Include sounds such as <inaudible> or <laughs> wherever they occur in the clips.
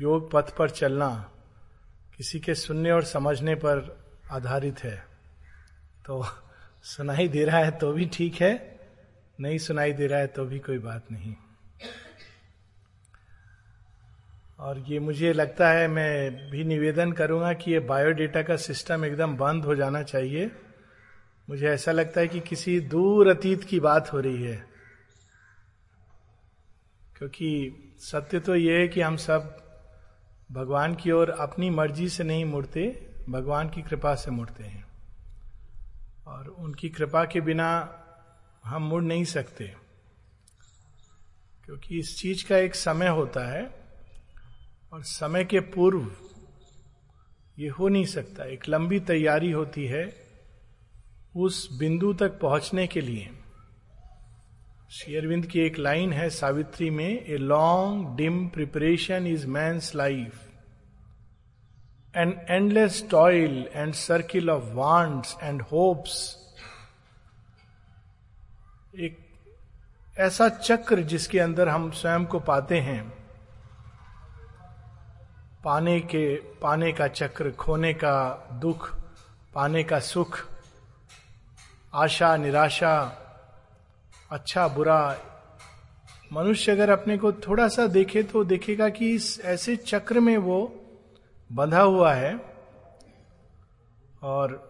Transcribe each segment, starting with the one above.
योग पथ पर चलना किसी के सुनने और समझने पर आधारित है। तो सुनाई दे रहा है तो भी ठीक है, नहीं सुनाई दे रहा है तो भी कोई बात नहीं। और ये मुझे लगता है, मैं भी निवेदन करूँगा कि ये बायोडेटा का सिस्टम एकदम बंद हो जाना चाहिए। मुझे ऐसा लगता है कि किसी दूर अतीत की बात हो रही है। क्योंकि सत्य तो ये है कि हम सब भगवान की ओर अपनी मर्ज़ी से नहीं मुड़ते, भगवान की कृपा से मुड़ते हैं। और उनकी कृपा के बिना हम मुड़ नहीं सकते। क्योंकि इस चीज़ का एक समय होता है और समय के पूर्व ये हो नहीं सकता। एक लंबी तैयारी होती है उस बिंदु तक पहुँचने के लिए। शेयरविंद की एक लाइन है सावित्री में a long dim preparation is man's life an endless toil and circle of wants and hopes एक ऐसा चक्र जिसके अंदर हम स्वयं को पाते हैं। पाने के, पाने का चक्र, खोने का दुख, पाने का सुख, आशा, निराशा अच्छा बुरा। मनुष्य अगर अपने को थोड़ा सा देखे तो देखेगा कि इस ऐसे चक्र में वो बंधा हुआ है। और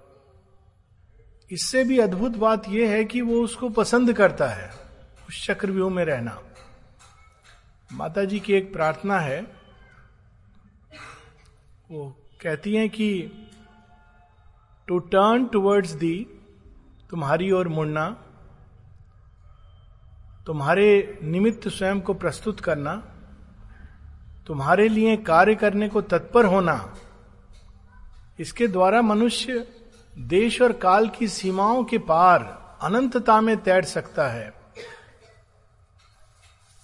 इससे भी अद्भुत बात यह है कि वो उसको पसंद करता है, उस चक्रव्यूह में रहना। माता जी की एक प्रार्थना है। वो कहती हैं कि टू टर्न टूवर्ड्स दी तुम्हारी ओर मुड़ना तुम्हारे निमित्त स्वयं को प्रस्तुत करना, तुम्हारे लिए कार्य करने को तत्पर होना, इसके द्वारा मनुष्य देश और काल की सीमाओं के पार अनंतता में तैर सकता है।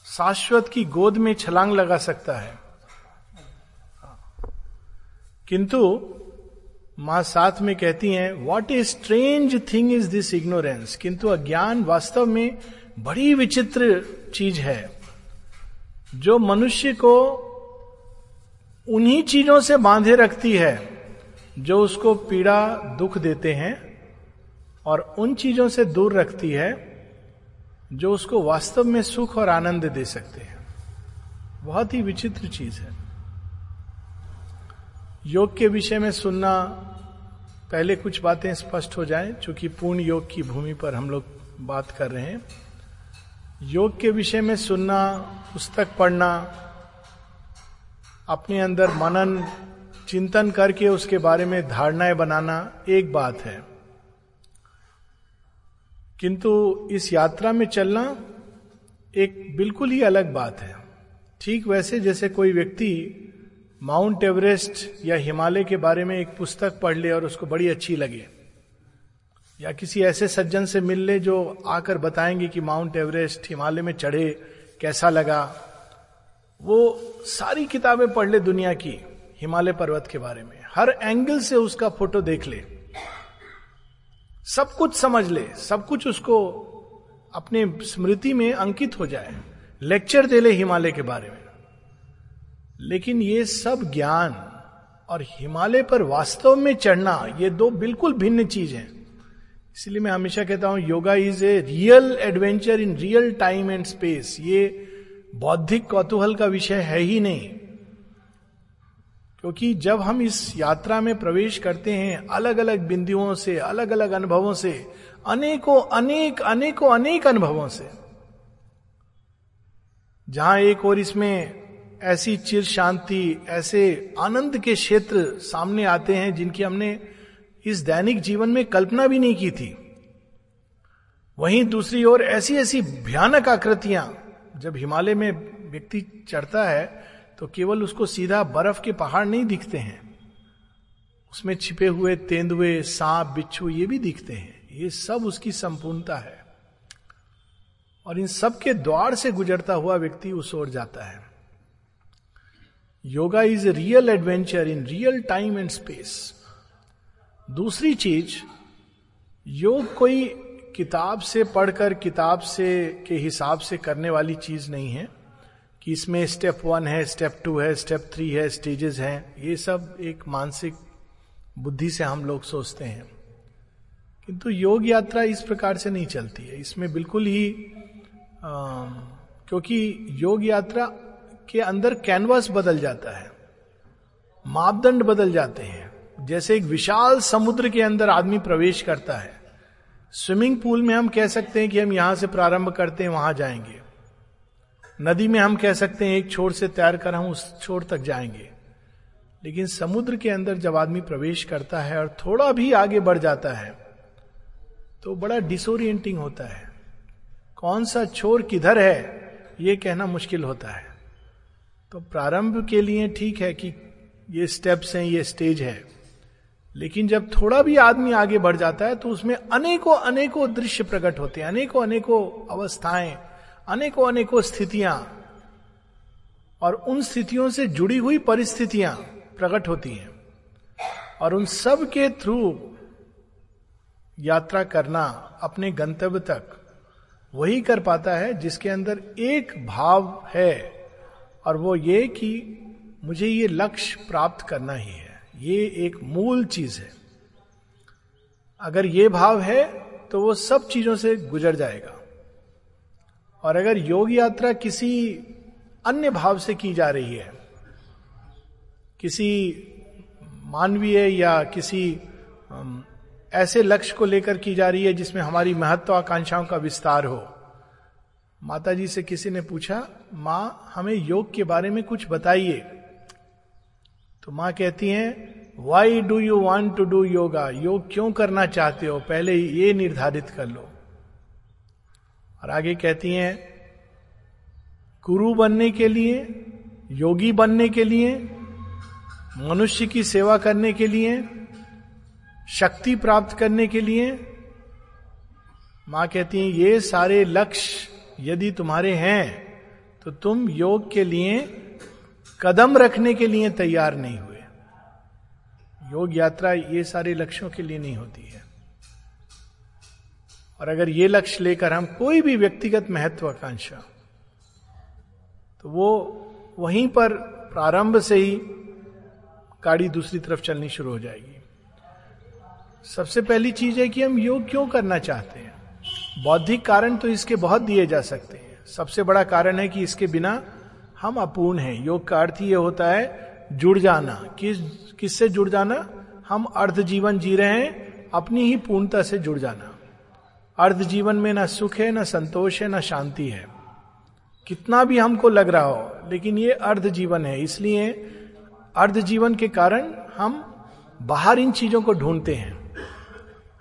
शाश्वत की गोद में छलांग लगा सकता है। किंतु माँ साथ में कहती हैं what a strange thing is this ignorance किंतु अज्ञान वास्तव में बड़ी विचित्र चीज़ है, जो मनुष्य को उन्हीं चीज़ों से बांधे रखती है, जो उसको पीड़ा, दुख देते हैं, और उन चीज़ों से दूर रखती है, जो उसको वास्तव में सुख और आनंद दे सकते हैं। बहुत ही विचित्र चीज़ है। योग के विषय में सुनना, पहले कुछ बातें स्पष्ट हो जाएँ क्योंकि पूर्ण योग की भूमि पर हम लोग बात कर रहे हैं। योग के विषय में सुनना, पुस्तक पढ़ना, अपने अंदर मनन, चिंतन करके उसके बारे में धारणाएँ बनाना एक बात है। किंतु इस यात्रा में चलना एक बिल्कुल ही अलग बात है। ठीक वैसे जैसे कोई व्यक्ति माउंट एवरेस्ट या हिमालय के बारे में एक पुस्तक पढ़ ले और उसको बड़ी अच्छी लगे। या किसी ऐसे सज्जन से मिल ले जो आकर बताएँगे कि माउंट एवरेस्ट हिमालय में चढ़े, कैसा लगा? वो सारी किताबें पढ़ ले दुनिया की, हिमालय पर्वत के बारे में। हर एंगल से उसका फ़ोटो देख ले। सब कुछ समझ ले, सब कुछ उसको अपने स्मृति में अंकित हो जाए। लेक्चर दे ले हिमालय के बारे में। लेकिन ये सब ज्ञान और हिमालय पर वास्तव में चढ़ना, ये दो बिल्कुल भिन्न चीज़ हैं। इसलिए मैं हमेशा कहता हूँ, yoga is a real adventure in real time and space ये बौद्धिक कौतूहल का विषय है ही नहीं। क्योंकि जब हम इस यात्रा में प्रवेश करते हैं अलग अलग बिंदुओं से अलग अलग अनुभवों से, अनेकों, अनेक अनेकों, अनेक अनुभवों से, जहाँ एक और इसमें ऐसी चिर शांति, ऐसे आनंद के क्षेत्र सामने आते हैं जिनकी हमने इस दैनिक जीवन में कल्पना भी नहीं की थी। वहीं दूसरी ओर ऐसी ऐसी भयानक आकृतियाँ, जब हिमालय में व्यक्ति चढ़ता है तो केवल उसको सीधा बर्फ़ के पहाड़ नहीं दिखते हैं। उसमें छिपे हुए तेंदुए, सांप, बिच्छू ये भी दिखते हैं। ये सब उसकी संपूर्णता है। और इन सब के द्वार से गुजरता हुआ व्यक्ति उस ओर जाता है। Yoga is a real adventure in real time and space. दूसरी चीज़ योग कोई किताब से पढ़कर किताब से के हिसाब से करने वाली चीज़ नहीं है कि इसमें स्टेप वन है स्टेप टू है स्टेप थ्री है स्टेजेस हैं ये सब एक मानसिक बुद्धि से हम लोग सोचते हैं। किंतु योग यात्रा इस प्रकार से नहीं चलती है। इसमें बिल्कुल ही आ, क्योंकि योग यात्रा के अंदर कैनवास बदल जाता है मापदंड बदल जाते हैं। जैसे एक विशाल समुद्र के अंदर आदमी प्रवेश करता है। स्विमिंग पूल में हम कह सकते हैं कि हम यहाँ से प्रारंभ करते हैं, वहाँ जाएँगे। नदी में हम कह सकते हैं, एक छोर से तैर कर हम उस छोर तक जाएँगे। लेकिन समुद्र के अंदर जब आदमी प्रवेश करता है और थोड़ा भी आगे बढ़ जाता है तो बड़ा डिसोरिएंटिंग होता है। कौन सा छोर किधर है, ये कहना मुश्किल होता है। तो प्रारंभ के लिए ठीक है कि ये स्टेप्स हैं, ये स्टेज है। लेकिन जब थोड़ा भी आदमी आगे बढ़ जाता है तो उसमें अनेकों अनेकों दृश्य प्रकट होते हैं, अनेकों अनेकों अवस्थाएँ, अनेकों अनेकों स्थितियाँ। और उन स्थितियों से जुड़ी हुई परिस्थितियाँ प्रकट होती हैं। और उन सब के थ्रू यात्रा करना अपने गंतव्य तक वही कर पाता है जिसके अंदर एक भाव है, और वो ये कि मुझे ये लक्ष्य प्राप्त करना ही है। ये एक मूल चीज़ है। अगर ये भाव है तो वो सब चीज़ों से गुजर जाएगा। और अगर योग यात्रा किसी अन्य भाव से की जा रही है, किसी मानवीय या किसी ऐसे लक्ष्य को लेकर की जा रही है जिसमें हमारी महत्वाकांक्षाओं का विस्तार हो माता जी से किसी ने पूछा, माँ, हमें योग के बारे में कुछ बताइए। तो माँ कहती हैं why do you want to do yoga योग क्यों करना चाहते हो? पहले ये निर्धारित कर लो. और आगे कहती हैं, गुरु बनने के लिए, योगी बनने के लिए, मनुष्य की सेवा करने के लिए, शक्ति प्राप्त करने के लिए, माँ कहती हैं, ये सारे लक्ष्य यदि तुम्हारे हैं तो तुम योग के लिए कदम रखने के लिए तैयार नहीं हुए। योग यात्रा ये सारे लक्ष्यों के लिए नहीं होती है। और अगर ये लक्ष्य लेकर हम कोई भी व्यक्तिगत महत्वाकांक्षा तो वो वहीं पर प्रारंभ से ही गाड़ी दूसरी तरफ़ चलनी शुरू हो जाएगी। सबसे पहली चीज़ है कि हम योग क्यों करना चाहते हैं? बौद्धिक कारण तो इसके बहुत दिए जा सकते हैं। सबसे बड़ा कारण है कि इसके बिना हम अपूर्ण हैं। योग का अर्थ ये होता है, जुड़ जाना। किस, किससे जुड़ जाना? हम अर्ध जीवन जी रहे हैं, अपनी ही पूर्णता से जुड़ जाना। अर्ध जीवन में ना सुख है, ना संतोष है, ना शांति है। कितना भी हमको लग रहा हो, लेकिन ये अर्ध जीवन है। इसलिए अर्ध जीवन के कारण हम बाहर इन चीज़ों को ढूंढते हैं।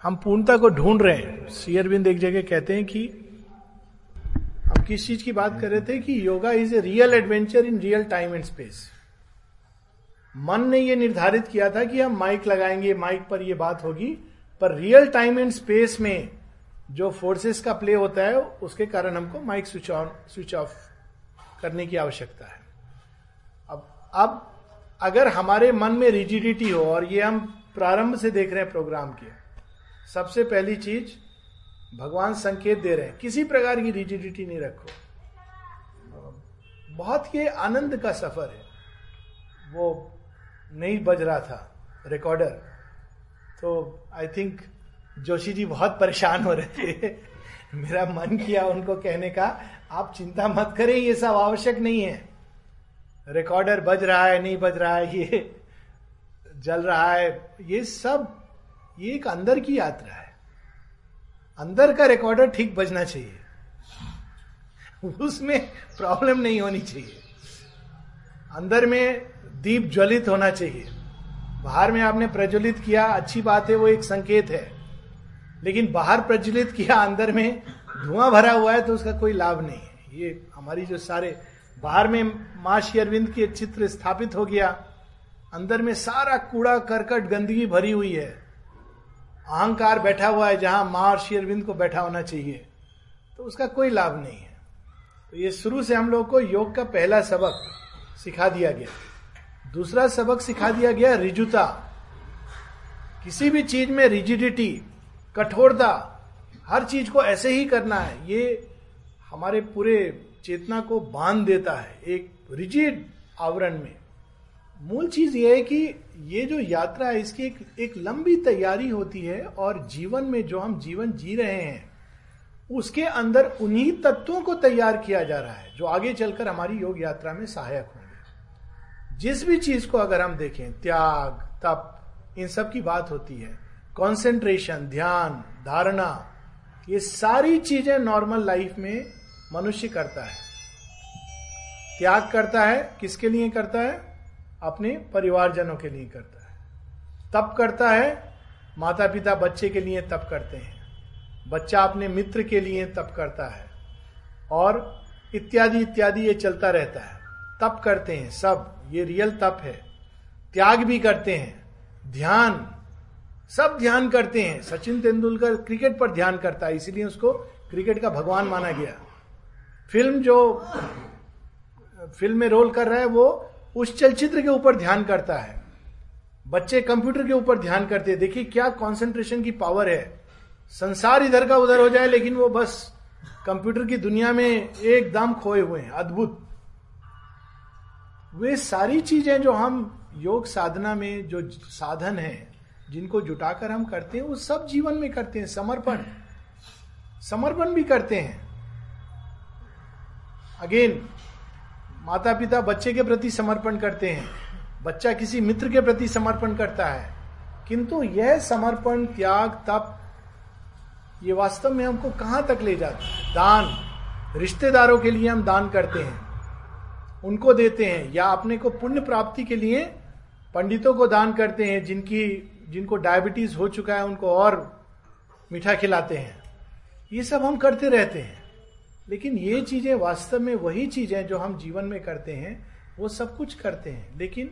हम पूर्णता को ढूंढ रहे हैं। शेयरबिंद एक जगह कहते हैं कि हम किस चीज़ की बात कर रहे थे कि yoga is a real adventure in real time and space मन ने यह निर्धारित किया था कि हम माइक लगाएँगे माइक पर यह बात होगी, पर रियल टाइम एंड स्पेस में जो फोर्सेस का प्ले होता है, उसके कारण हमको mic switch on switch off करने की आवश्यकता है। अब अब अगर हमारे मन में रिजिडिटी हो, और ये हम प्रारंभ से देख रहे हैं प्रोग्राम के, सबसे पहली चीज़ भगवान संकेत दे रहे हैं, किसी प्रकार की रिजिडिटी नहीं रखो। बहुत ही आनंद का सफ़र है। वो नहीं बज रहा था रिकॉर्डर तो आई थिंक जोशी जी बहुत परेशान हो रहे थे। मेरा मन किया उनको कहने का, आप चिंता मत करें, ये सब आवश्यक नहीं है। रिकॉर्डर बज रहा है, नहीं बज रहा है, ये जल रहा है, ये सब, ये एक अंदर की यात्रा है। अंदर का रिकॉर्डर ठीक बजना चाहिए। उसमें प्रॉब्लम नहीं होनी चाहिए। अंदर में दीप ज्वलित होना चाहिए। बाहर में आपने प्रज्वलित किया, अच्छी बात है, वो एक संकेत है। लेकिन बाहर प्रज्वलित किया, अंदर में धुआँ भरा हुआ है तो उसका कोई लाभ नहीं है। ये हमारी जो सारे, बाहर में माँ श्री अरविंद की चित्र स्थापित हो गया। अंदर में सारा कूड़ा करकट गंदगी भरी हुई है। अहंकार बैठा हुआ है जहाँ माँ और श्री अरविंद को बैठा होना चाहिए तो उसका कोई लाभ नहीं है। तो ये शुरू से हम लोग को योग का पहला सबक सिखा दिया गया। दूसरा सबक सिखा दिया गया रिजुता। किसी भी चीज़ में रिजिडिटी, कठोरता, हर चीज़ को ऐसे ही करना है, ये हमारे पूरे चेतना को बाँध देता है एक रिजिड आवरण में। मूल चीज़ ये है कि ये जो यात्रा है इसकी एक, एक लंबी तैयारी होती है और जीवन में जो हम जीवन जी रहे हैं उसके अंदर उन्हीं तत्वों को तैयार किया जा रहा है जो आगे चलकर हमारी योग यात्रा में सहायक होंगे। जिस भी चीज़ को अगर हम देखें त्याग तप इन सब की बात होती है कंसंट्रेशन ध्यान धारणा ये सारी चीज़ें नॉर्मल लाइफ में मनुष्य करता है। त्याग करता है किसके लिए करता है? अपने परिवारजनों के लिए करता है। तप करता है माता पिता बच्चे के लिए तप करते हैं। बच्चा अपने मित्र के लिए तप करता है और इत्यादि इत्यादि ये चलता रहता है। तप करते हैं सब, ये रियल तप है। त्याग भी करते हैं, ध्यान, सब ध्यान करते हैं। सचिन तेंदुलकर क्रिकेट पर ध्यान करता है, इसीलिए उसको क्रिकेट का भगवान माना गया। फ़िल्म जो, फ़िल्म में रोल कर रहा है वो उस चलचित्र के ऊपर ध्यान करता है। बच्चे कंप्यूटर के ऊपर ध्यान करते हैं। देखिए क्या कंसंट्रेशन की पावर है। संसार इधर का उधर हो जाए, लेकिन वो बस कंप्यूटर की दुनिया में एकदम खोए हुए हैं। अद्भुत। वे सारी चीज़ें जो हम योग साधना में जो साधन है, जिनको जुटाकर हम करते हैं, वो सब जीवन में करते हैं। समर्पण। समर्पण भी करते हैं। अगेन माता पिता बच्चे के प्रति समर्पण करते हैं। बच्चा किसी मित्र के प्रति समर्पण करता है। किंतु यह समर्पण, त्याग, तप, ये वास्तव में हमको कहाँ तक ले जाता है? दान। रिश्तेदारों के लिए हम दान करते हैं। उनको देते हैं या अपने को पुण्य प्राप्ति के लिए पंडितों को दान करते हैं, जिनकी, जिनको डायबिटीज़ हो चुका है, उनको और मीठा खिलाते हैं। ये सब हम करते रहते हैं। लेकिन ये चीज़ें वास्तव में वही चीज़ें जो हम जीवन में करते हैं वो सब कुछ करते हैं। लेकिन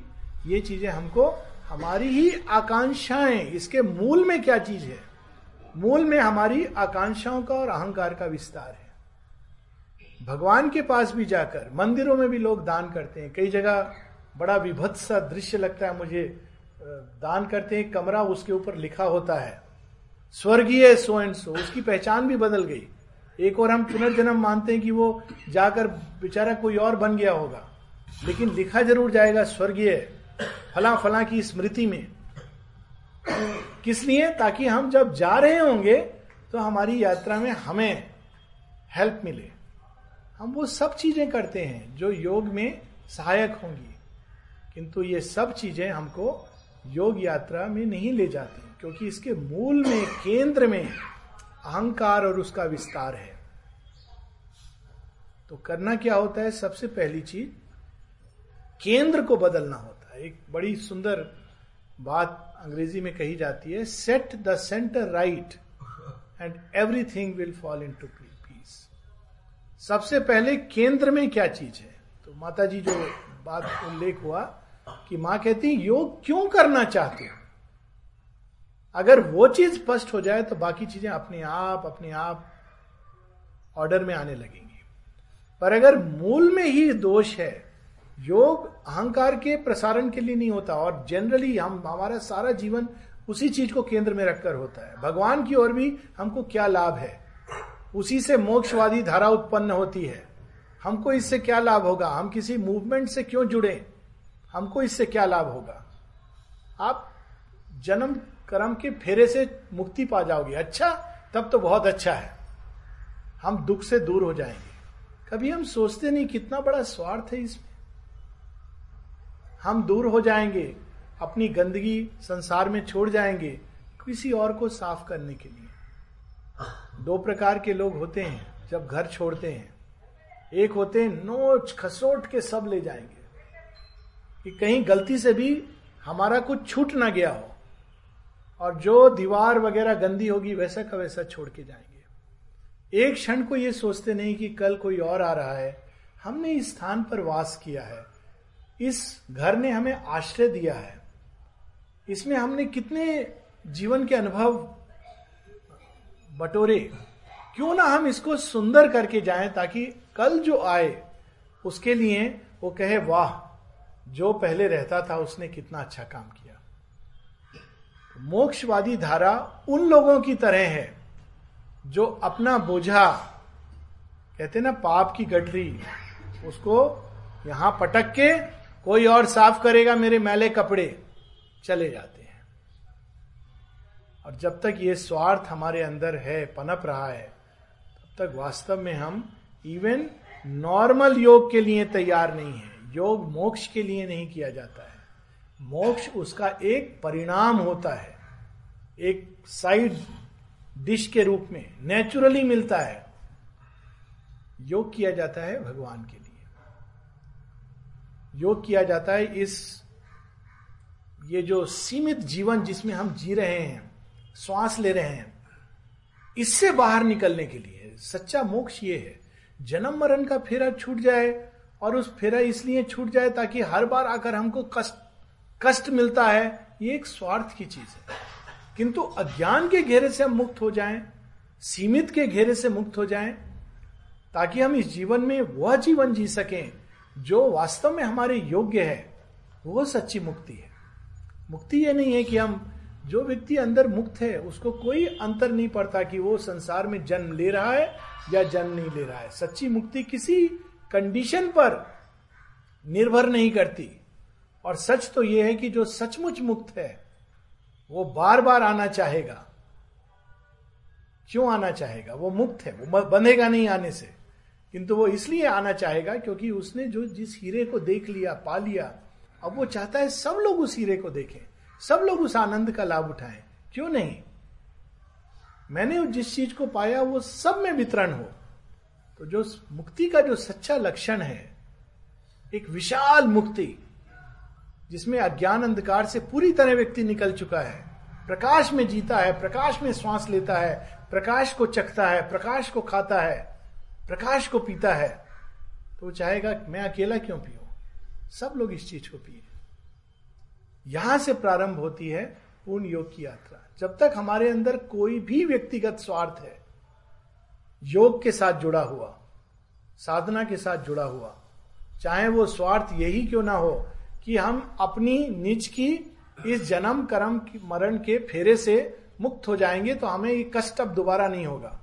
ये चीज़ें हमको हमारी ही आकांक्षाएँ इसके मूल में क्या चीज़ है? मूल में हमारी आकांक्षाओं का और अहंकार का विस्तार है। भगवान के पास भी जाकर मंदिरों में भी लोग दान करते हैं। कई जगह बड़ा विभत्स सा दृश्य लगता है मुझे दान करते हैं कमरा उसके ऊपर लिखा होता है स्वर्गीय सो एंड सो उसकी पहचान भी बदल गई। एक और हम पुनर्जन्म मानते हैं कि वो जाकर बेचारा कोई और बन गया होगा। लेकिन लिखा ज़रूर जाएगा, स्वर्गीय, फला फला की स्मृति में। किस लिए? ताकि हम जब जा रहे होंगे तो हमारी यात्रा में हमें हेल्प मिले। हम वो सब चीज़ें करते हैं जो योग में सहायक होंगी। किंतु ये सब चीज़ें हमको योग यात्रा में नहीं ले जाती, क्योंकि इसके मूल में, केंद्र में अहंकार और उसका विस्तार है। तो करना क्या होता है? सबसे पहली चीज़, केंद्र को बदलना होता है। एक बड़ी सुंदर बात अंग्रेज़ी में कही जाती है set the centre right and everything will fall into peace सबसे पहले केंद्र में क्या चीज़ है? तो माता जी जो बात उल्लेख हुआ कि माँ कहती योग क्यों करना चाहते हो? अगर वो चीज़ स्पष्ट हो जाए तो बाकी चीज़ें अपने आप अपने आप ऑर्डर में आने लगेंगी। पर अगर मूल में ही दोष है, योग अहंकार के प्रसारण के लिए नहीं होता, और जनरली हम, हमारा सारा जीवन उसी चीज़ को केंद्र में रखकर होता है। भगवान की ओर भी हमको क्या लाभ है? उसी से मोक्षवादी धारा उत्पन्न होती है। हमको इससे क्या लाभ होगा? हम किसी मूवमेंट से क्यों जुड़े? हमको इससे क्या लाभ होगा? आप जन्म, कर्म के फेरे से मुक्ति पा जाओगे। अच्छा तब तो बहुत अच्छा है। हम दुख से दूर हो जाएँगे। कभी हम सोचते नहीं कितना बड़ा स्वार्थ है इसमें। हम दूर हो जाएँगे, अपनी गंदगी संसार में छोड़ जाएँगे किसी और को साफ़ करने के लिए। दो प्रकार के लोग होते हैं, जब घर छोड़ते हैं। एक होते हैं, नोच खसोट के सब ले जाएँगे। कि कहीं गलती से भी हमारा कुछ छूट ना गया हो। और जो दीवार वगैरह गंदी होगी, वैसा का वैसा छोड़ के जाएँगे। एक क्षण को ये सोचते नहीं कि कल कोई और आ रहा है। हमने इस स्थान पर वास किया है। इस घर ने हमें आश्रय दिया है। इसमें हमने कितने जीवन के अनुभव बटोरे। क्यों ना हम इसको सुंदर करके जाएँ ताकि कल जो आए, उसके लिए वो कहे, वाह, जो पहले रहता था उसने कितना अच्छा काम किया। मोक्षवादी धारा उन लोगों की तरह है। जो अपना बोझा, कहते ना, पाप की गठरी, उसको यहाँ पटक के कोई और साफ़ करेगा मेरे मैले कपड़े, चले जाते हैं। और जब तक ये स्वार्थ हमारे अंदर है, पनप रहा है, तब तक वास्तव में हम इवन नॉर्मल योग के लिए तैयार नहीं है। योग मोक्ष के लिए नहीं किया जाता है। मोक्ष उसका एक परिणाम होता है। एक साइड डिश के रूप में नेचुरली मिलता है, योग किया जाता है भगवान के लिए। योग किया जाता है इस, ये जो सीमित जीवन जिसमें हम जी रहे हैं, श्वास ले रहे हैं, इससे बाहर निकलने के लिए सच्चा मोक्ष ये है। जन्म मरण का फेरा छूट जाए और उस फेरा इसलिए छूट जाए ताकि हर बार आकर हमको कष्ट कष्ट मिलता है, ये एक स्वार्थ की चीज़ है। किंतु अज्ञान के घेरे से हम मुक्त हो जाएँ, सीमित के घेरे से मुक्त हो जाएँ, ताकि हम इस जीवन में वह जीवन जी सकें, जो वास्तव में हमारे योग्य है, वो सच्ची मुक्ति है। मुक्ति ये नहीं है कि हम जो व्यक्ति अंदर मुक्त है, उसको कोई अंतर नहीं पड़ता कि वो संसार में जन्म ले रहा है या जन्म नहीं ले रहा है। सच्ची मुक्ति किसी कंडीशन पर निर्भर नहीं करती। और सच तो यह है कि जो सचमुच मुक्त है वो बार बार आना चाहेगा। क्यों आना चाहेगा? वो मुक्त है, वो बंधेगा नहीं आने से। किंतु वो इसलिए आना चाहेगा क्योंकि उसने जो जिस हीरे को देख लिया, पा लिया, अब वो चाहता है सब लोग उस हीरे को देखें, सब लोग उस आनंद का लाभ उठाएँ। क्यों नहीं? मैंने जिस चीज़ को पाया वो सब में वितरण हो। तो जो मुक्ति का जो सच्चा लक्षण है, एक विशाल मुक्ति जिसमें अज्ञान अंधकार से पूरी तरह व्यक्ति निकल चुका है। प्रकाश में जीता है, प्रकाश में श्वास लेता है, प्रकाश को चखता है, प्रकाश को खाता है, प्रकाश को पीता है। तो वो चाहेगा, मैं अकेला क्यों पीऊं? सब लोग इस चीज़ को पिए। यहाँ से प्रारंभ होती है पूर्ण योग की यात्रा। जब तक हमारे अंदर कोई भी व्यक्तिगत स्वार्थ है, योग के साथ जुड़ा हुआ, साधना के साथ जुड़ा हुआ, चाहे वो स्वार्थ यही क्यों ना हो कि हम अपनी निज की इस जन्म, कर्म की, मरण के फेरे से मुक्त हो जाएँगे तो हमें ये कष्ट अब दोबारा नहीं होगा।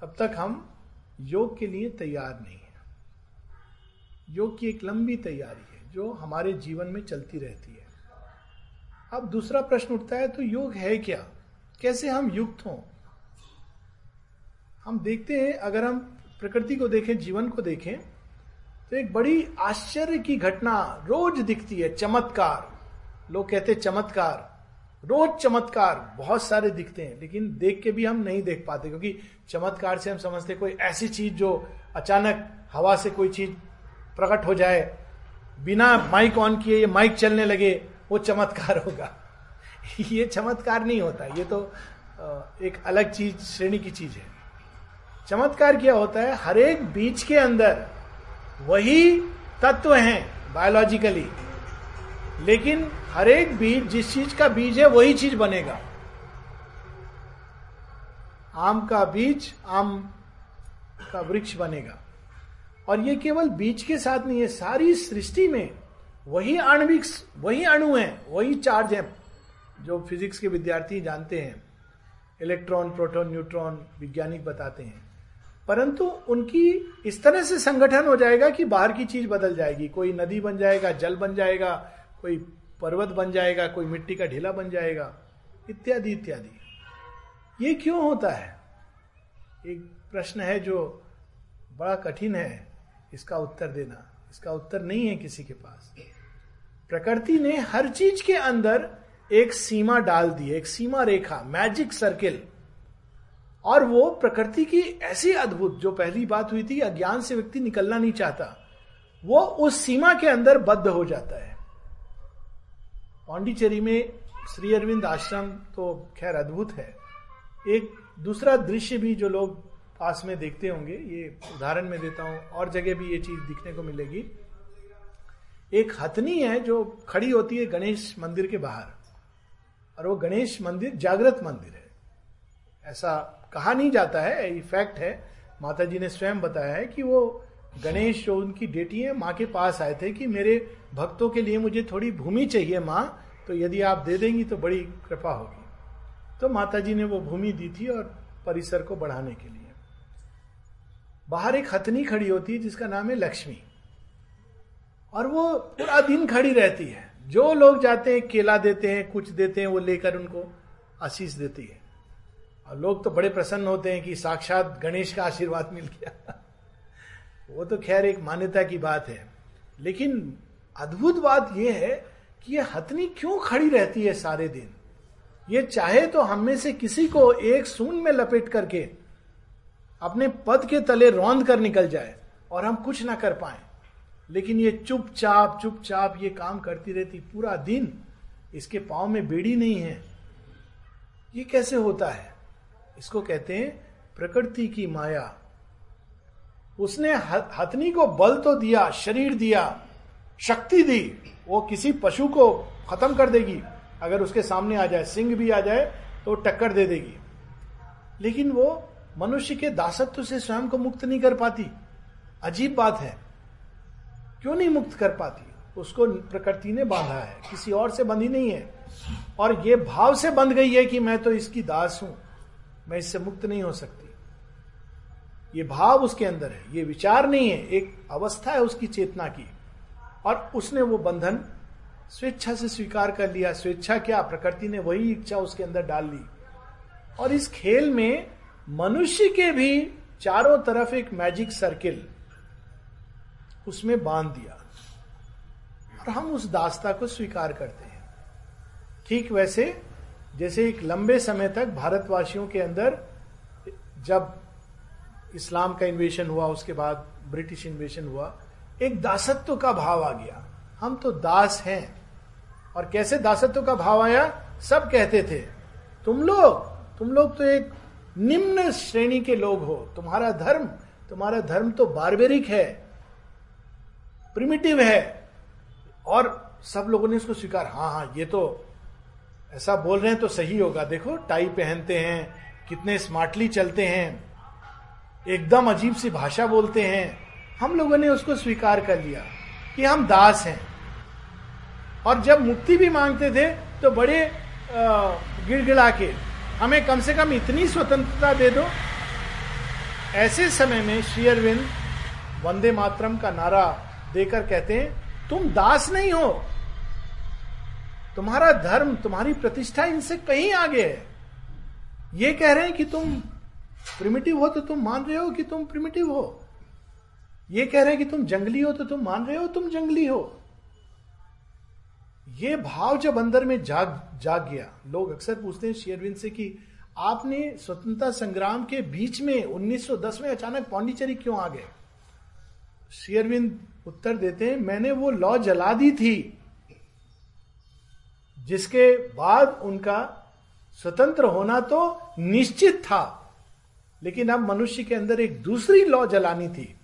तब तक हम योग के लिए तैयार नहीं है। योग की एक लंबी तैयारी है, जो हमारे जीवन में चलती रहती है। अब दूसरा प्रश्न उठता है तो योग है क्या? कैसे हम युक्त हों? हम देखते हैं, अगर हम प्रकृति को देखें, जीवन को देखें तो एक बड़ी आश्चर्य की घटना रोज दिखती है, चमत्कार। लोग कहते चमत्कार। रोज चमत्कार, बहुत सारे दिखते हैं, लेकिन देख के भी हम नहीं देख पाते, क्योंकि चमत्कार से हम समझते कोई ऐसी चीज़ जो अचानक हवा से कोई चीज़ प्रकट हो जाए, बिना माइक ऑन किए ये माइक चलने लगे, वो चमत्कार होगा। <laughs> ये चमत्कार नहीं होता, ये तो एक अलग चीज़, श्रेणी की चीज़ है। चमत्कार क्या होता है? हर एक बीज के अंदर वही तत्व हैं बायोलॉजिकली लेकिन हर एक बीज, जिस चीज़ का बीज है, वही चीज़ बनेगा। आम का बीज, आम का वृक्ष बनेगा। और ये केवल बीज के साथ नहीं है, सारी सृष्टि में वही आणविक, वही अणु है, वही चार्ज है, जो फिजिक्स के विद्यार्थी जानते हैं। इलेक्ट्रॉन, प्रोटॉन, न्यूट्रॉन, वैज्ञानिक बताते हैं। परंतु उनकी इस तरह से संगठन हो जाएगा कि बाहर की चीज़ बदल जाएगी। कोई नदी बन जाएगा, जल बन जाएगा, कोई पर्वत बन जाएगा, कोई मिट्टी का ढीला बन जाएगा, इत्यादि इत्यादि। ये क्यों होता है? एक प्रश्न है जो बड़ा कठिन है, इसका उत्तर देना। इसका उत्तर नहीं है किसी के पास। प्रकृति ने हर चीज़ के अंदर एक सीमा डाल दी, एक सीमा रेखा मैजिक सर्किल और वो प्रकृति की ऐसी अद्भुत, जो पहली बात हुई थी अज्ञान से व्यक्ति निकलना नहीं चाहता, वो उस सीमा के अंदर बद्ध हो जाता है। पांडिचेरी में श्री अरविंद आश्रम तो खैर अद्भुत है। एक दूसरा दृश्य भी जो लोग पास में देखते होंगे, ये उदाहरण में देता हूँ, और जगह भी ये चीज़ दिखने को मिलेगी। एक हथनी है जो खड़ी होती है गणेश मंदिर के बाहर, और वो गणेश मंदिर जागृत मंदिर है। ऐसा कहा नहीं जाता है इफ़ेक्ट है। माता जी ने स्वयं बताया है कि वो गणेश जो उनकी बेटी है, माँ के पास आए थे कि मेरे भक्तों के लिए मुझे थोड़ी भूमि चाहिए माँ तो यदि आप दे देंगी तो बड़ी कृपा होगी। तो माता जी ने वो भूमि दी थी और परिसर को बढ़ाने के लिए। बाहर एक हथनी खड़ी होती है, जिसका नाम है लक्ष्मी। और वो पूरा दिन खड़ी रहती है। जो लोग जाते हैं, केला देते हैं, कुछ देते हैं, वो लेकर उनको आशीष देती है। और लोग तो बड़े प्रसन्न होते हैं कि साक्षात गणेश का आशीर्वाद मिल गया। <laughs> वो तो खैर एक मान्यता की बात है। लेकिन अद्भुत बात यह है कि ये हथनी क्यों खड़ी रहती है सारे दिन? ये चाहे तो हम में से किसी को एक सून में लपेट करके अपने पद के तले रौंद कर निकल जाए और हम कुछ ना कर पाए। लेकिन ये चुपचाप चुपचाप ये काम करती रहती पूरा दिन, इसके पाव में बेड़ी नहीं है। ये कैसे होता है? इसको कहते हैं प्रकृति की माया। उसने हथनी को बल तो दिया, शरीर दिया, शक्ति दी, वो किसी पशु को खत्म कर देगी। अगर उसके सामने आ जाए, सिंह भी आ जाए तो टक्कर दे देगी। लेकिन वो मनुष्य के दासत्व से स्वयं को मुक्त नहीं कर पाती। अजीब बात है। क्यों नहीं मुक्त कर पाती? उसको प्रकृति ने बांधा है। किसी और से बंधी नहीं है। और ये भाव से बंध गई है कि मैं तो इसकी दास हूँ। मैं इससे मुक्त नहीं हो सकती। ये भाव उसके अंदर है, ये विचार नहीं है, एक अवस्था है उसकी चेतना की। और उसने वो बंधन स्वेच्छा से स्वीकार कर लिया, स्वेच्छा क्या, प्रकृति ने वही इच्छा उसके अंदर डाल ली। और इस खेल में मनुष्य के भी चारों तरफ़ एक मैजिक सर्किल उसमें बाँध दिया। और हम उस दास्ता को स्वीकार करते हैं। ठीक वैसे जैसे एक लंबे समय तक भारतवासियों के अंदर जब इस्लाम का इन्वेशन हुआ, उसके बाद ब्रिटिश इन्वेशन हुआ, एक दासत्व का भाव आ गया। हम तो दास हैं। और कैसे दासत्व का भाव आया? सब कहते थे, तुम लोग तुम लोग तो एक निम्न श्रेणी के लोग हो। तुम्हारा धर्म तुम्हारा धर्म तो बारबेरिक है प्रिमिटिव है। और सब लोगों ने इसको स्वीकार हाँ हाँ ये तो ऐसा बोल रहे हैं तो सही होगा। देखो, टाई पहनते हैं, कितने स्मार्टली चलते हैं। एकदम अजीब सी भाषा बोलते हैं। हम लोगों ने उसको स्वीकार कर लिया कि हम दास हैं। और जब मुक्ति भी मांगते थे तो बड़े गिड़गिड़ा के, हमें कम से कम इतनी स्वतंत्रता दे दो। ऐसे समय में श्री अरविंद वंदे मातरम का नारा देकर कहते हैं, तुम दास नहीं हो तुम्हारा धर्म, तुम्हारी प्रतिष्ठा इनसे कहीं आगे है। ये कह रहे हैं कि तुम प्रिमिटिव हो तो तुम मान रहे हो कि तुम प्रिमिटिव हो। ये कह रहे हैं कि तुम जंगली हो तो तुम मान रहे हो, तुम जंगली हो। ये भाव जब अंदर में जाग जाग गया। लोग अक्सर पूछते हैं शेयरविंद से कि आपने स्वतंत्रता संग्राम के बीच में 1910 में अचानक पांडिचेरी क्यों आ गए? शेयरविंद उत्तर देते हैं, मैंने वो लॉ जला दी थी जिसके बाद उनका स्वतंत्र होना तो निश्चित था। लेकिन अब मनुष्य के अंदर एक दूसरी लॉ जलानी थी।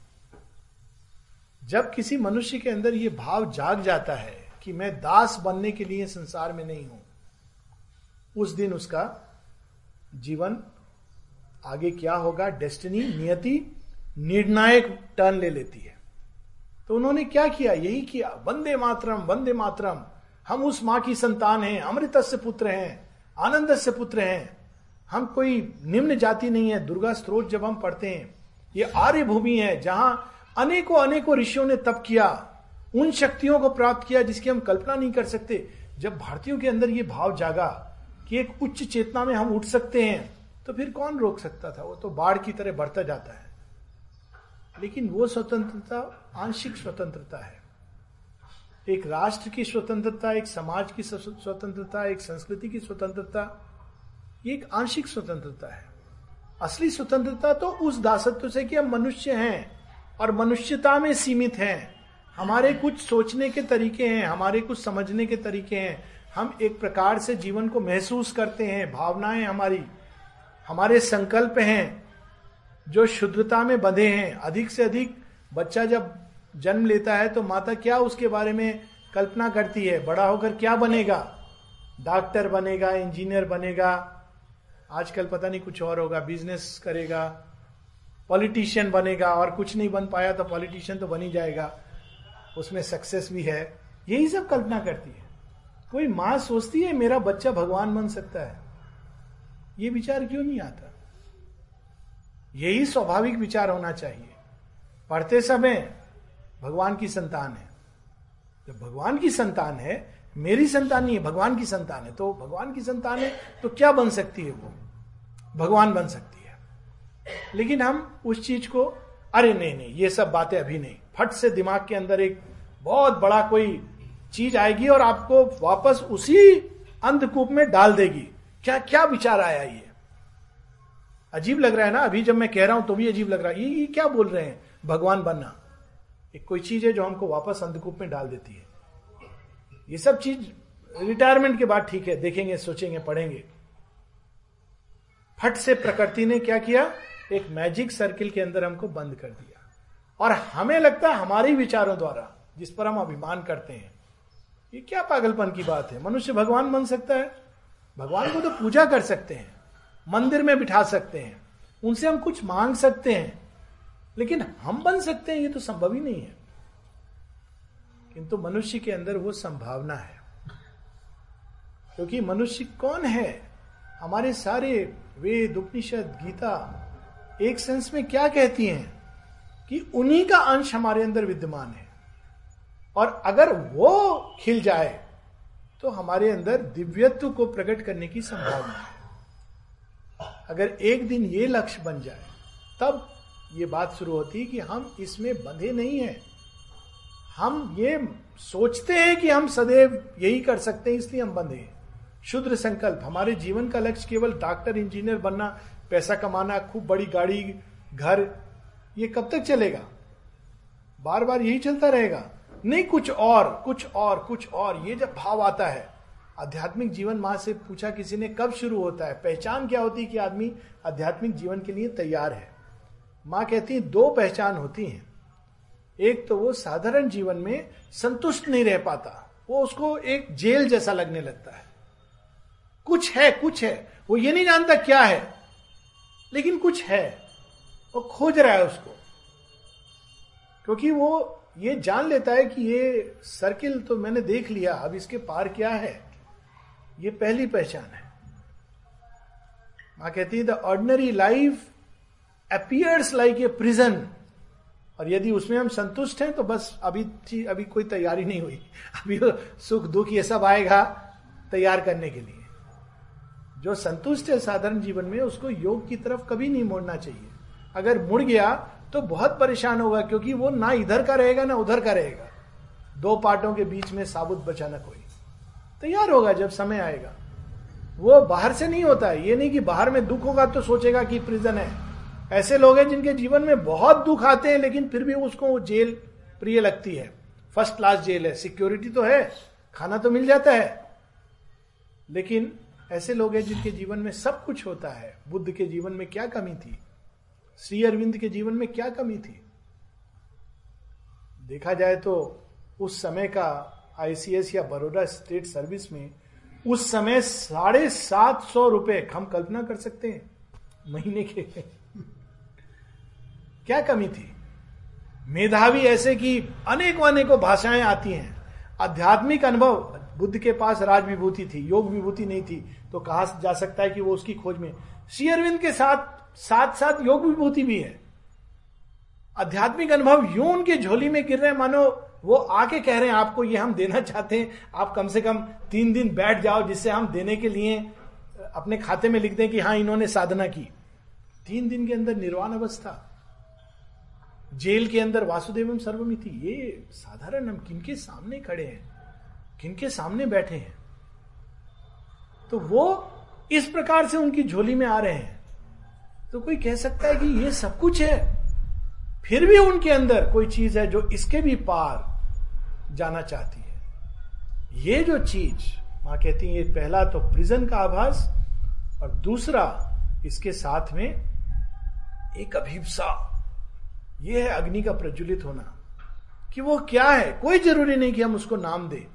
जब किसी मनुष्य के अंदर ये भाव जाग जाता है कि मैं दास बनने के लिए संसार में नहीं हूँ, उस दिन उसका जीवन आगे क्या होगा? डेस्टिनी नियति, निर्णायक टर्न ले लेती है। तो उन्होंने क्या किया? यही किया, वंदे मातरम वंदे मातरम। हम उस माँ की संतान हैं, अमृत से पुत्र हैं, आनंद से पुत्र हैं। हम कोई निम्न जाति नहीं है, दुर्गा स्त्रोत जब हम पढ़ते हैं, ये आर्य भूमि है जहाँ अनेकों अनेकों ऋषियों ने तप किया, उन शक्तियों को प्राप्त किया जिसकी हम कल्पना नहीं कर सकते। जब भारतीयों के अंदर ये भाव जागा कि एक उच्च चेतना में हम उठ सकते हैं तो फिर कौन रोक सकता था? वो तो बाढ़ की तरह बढ़ता जाता है। लेकिन वो स्वतंत्रता, आंशिक स्वतंत्रता है। एक राष्ट्र की स्वतंत्रता, एक समाज की स्वतंत्रता, एक संस्कृति की स्वतंत्रता, ये एक आंशिक स्वतंत्रता है। असली स्वतंत्रता तो उस दासत्व से कि हम मनुष्य हैं और मनुष्यता में सीमित हैं। हमारे कुछ सोचने के तरीके हैं, हमारे कुछ समझने के तरीके हैं। हम एक प्रकार से जीवन को महसूस करते हैं, भावनाएँ हमारी, हमारे संकल्प हैं, जो शुद्धता में बंधे हैं। अधिक से अधिक बच्चा जब जन्म लेता है तो माता क्या उसके बारे में कल्पना करती है? बड़ा होकर क्या बनेगा? डॉक्टर बनेगा, इंजीनियर बनेगा, आजकल पता नहीं कुछ और होगा, बिज़नेस करेगा, पॉलिटिशियन बनेगा, और कुछ नहीं बन पाया तो पॉलिटिशियन तो बन ही जाएगा। उसमें सक्सेस भी है। यही सब कल्पना करती है। कोई माँ सोचती है, मेरा बच्चा भगवान बन सकता है? ये विचार क्यों नहीं आता? यही स्वाभाविक विचार होना चाहिए। पढ़ते समय भगवान की संतान है। जब भगवान की संतान है मेरी संतान नहीं है भगवान की संतान है तो भगवान की संतान है तो क्या बन सकती है वो? भगवान बन सकती है। लेकिन हम उस चीज़ को अरे नहीं नहीं ये सब बातें अभी नहीं। फट से दिमाग के अंदर एक बहुत बड़ा कोई चीज़ आएगी और आपको वापस उसी अंधकूप में डाल देगी। क्या क्या विचार आया ये? अजीब लग रहा है ना? अभी जब मैं कह रहा हूँ तो भी अजीब लग रहा है। ये, ये क्या बोल रहे हैं? भगवान बनना। एक कोई चीज़ है जो हमको वापस अंधकूप में डाल देती है। ये सब चीज़ रिटायरमेंट के बाद ठीक है, देखेंगे, सोचेंगे, पढ़ेंगे। फट से प्रकृति ने क्या किया? एक मैजिक सर्किल के अंदर हमको बंद कर दिया। और हमें लगता है हमारे विचारों द्वारा, जिस पर हम अभिमान करते हैं। ये क्या पागलपन की बात है? मनुष्य भगवान बन सकता है? भगवान को तो पूजा कर सकते हैं, मंदिर में बिठा सकते हैं, उनसे हम कुछ मांग सकते हैं। लेकिन हम बन सकते हैं, ये तो संभव ही नहीं है। किंतु मनुष्य के अंदर वो संभावना है। क्योंकि मनुष्य कौन है? हमारे सारे वेद, उपनिषद, गीता एक सेंस में क्या कहती हैं कि उन्हीं का अंश हमारे अंदर विद्यमान है। और अगर वो खिल जाए तो हमारे अंदर दिव्यत्व को प्रकट करने की संभावना है। अगर एक दिन ये लक्ष्य बन जाए, तब ये बात शुरू होती कि हम इसमें बंधे नहीं हैं। हम ये सोचते हैं कि हम सदैव यही कर सकते हैं, इसलिए हम बंधे हैं। शुद्र संकल्प, हमारे जीवन का लक्ष्य केवल डॉक्टर, इंजीनियर बनना, पैसा कमाना, खूब बड़ी गाड़ी, घर, ये कब तक चलेगा? बार बार यही चलता रहेगा। नहीं, कुछ और कुछ और कुछ और, ये जब भाव आता है। आध्यात्मिक जीवन माँ से पूछा किसी ने कब शुरू होता है? पहचान क्या होती है कि आदमी आध्यात्मिक जीवन के लिए तैयार है? माँ कहती है, दो पहचान होती हैं। एक तो वो साधारण जीवन में संतुष्ट नहीं रह पाता, वो उसको एक जेल जैसा लगने लगता है। कुछ है कुछ है, वो ये नहीं जानता क्या है, लेकिन कुछ है, वो खोज रहा है उसको। क्योंकि वो ये जान लेता है कि ये सर्किल तो मैंने देख लिया, अब इसके पार क्या है? ये पहली पहचान है। माँ कहती है the ordinary life appears like a prison और यदि उसमें हम संतुष्ट हैं तो बस अभी अभी कोई तैयारी नहीं हुई। <laughs> अभी सुख दुख ये सब आएगा तैयार करने के लिए। जो संतुष्ट है साधारण जीवन में, उसको योग की तरफ़ कभी नहीं मोड़ना चाहिए। अगर मुड़ गया तो बहुत परेशान होगा, क्योंकि वो ना इधर का रहेगा, ना उधर का रहेगा। दो पार्टों के बीच में साबुत बचाना कोई। तैयार होगा जब समय आएगा। वो बाहर से नहीं होता है। ये नहीं कि बाहर में दुख होगा तो सोचेगा कि प्रिजन है। ऐसे लोग हैं जिनके जीवन में बहुत दुख आते हैं, लेकिन फिर भी उसको जेल प्रिय लगती है। फ़र्स्ट क्लास जेल है। सिक्योरिटी तो है। खाना तो मिल जाता है। लेकिन ऐसे लोग हैं जिनके जीवन में सब कुछ होता है। बुद्ध के जीवन में क्या कमी थी? श्री अरविंद के जीवन में क्या कमी थी? देखा जाए तो उस समय का आईसीएस या बड़ोदा स्टेट सर्विस में उस समय साढ़े सात सौ रुपए हम कल्पना कर सकते हैं। महीने के क्या कमी थी? मेधावी ऐसे कि अनेकों अनेकों भाषाएँ आती हैं। आध्यात्मिक अनुभव, बुद्ध के पास राज विभूति थी योग विभूति नहीं थी तो कहा जा सकता है कि वो उसकी खोज में। श्री अरविंद के साथ साथ साथ योग विभूति भी है। आध्यात्मिक अनुभव यूँ उनके झोली में गिर रहे मानो वो आके कह रहे हैं, आपको ये हम देना चाहते हैं, आप कम से कम तीन दिन बैठ जाओ, जिससे हम देने के लिए अपने खाते में लिख दें कि हाँ इन्होंने साधना की। तीन दिन के अंदर निर्वाण अवस्था। जेल के अंदर वासुदेव सर्वमिति ये साधारण हम किनके सामने खड़े हैं? किनके सामने बैठे हैं? तो वो इस प्रकार से उनकी झोली में आ रहे हैं। तो कोई कह सकता है कि ये सब कुछ है। फिर भी उनके अंदर कोई चीज़ है जो इसके भी पार जाना चाहती है। ये जो चीज़, माँ कहती है, ये पहला तो प्रिजन का आभास और दूसरा इसके साथ में एक अभिप्सा। यह है अग्नि का प्रज्वलित होना, कि वो क्या है? कोई ज़रूरी नहीं कि हम उसको नाम दें।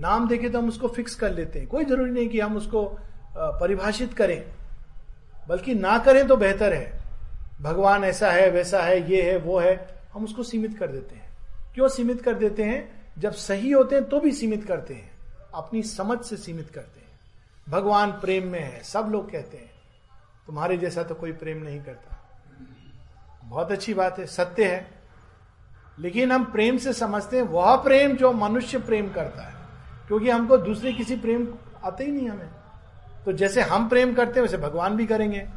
नाम देके तो हम उसको फिक्स कर लेते हैं। कोई ज़रूरी नहीं कि हम उसको परिभाषित करें। बल्कि ना करें तो बेहतर है। भगवान ऐसा है, वैसा है, ये है, वो है, हम उसको सीमित कर देते हैं। क्यों सीमित कर देते हैं? जब सही होते हैं तो भी सीमित करते हैं। अपनी समझ से सीमित करते हैं। भगवान प्रेम में है, सब लोग कहते हैं। तुम्हारे जैसा तो कोई प्रेम नहीं करता। बहुत अच्छी बात है, सत्य है। लेकिन हम प्रेम से समझते हैं, वह प्रेम जो मनुष्य प्रेम करता है, क्योंकि हमको दूसरे किसी प्रेम आते ही नहीं हमें। तो जैसे हम प्रेम करते हैं, वैसे भगवान भी करेंगे।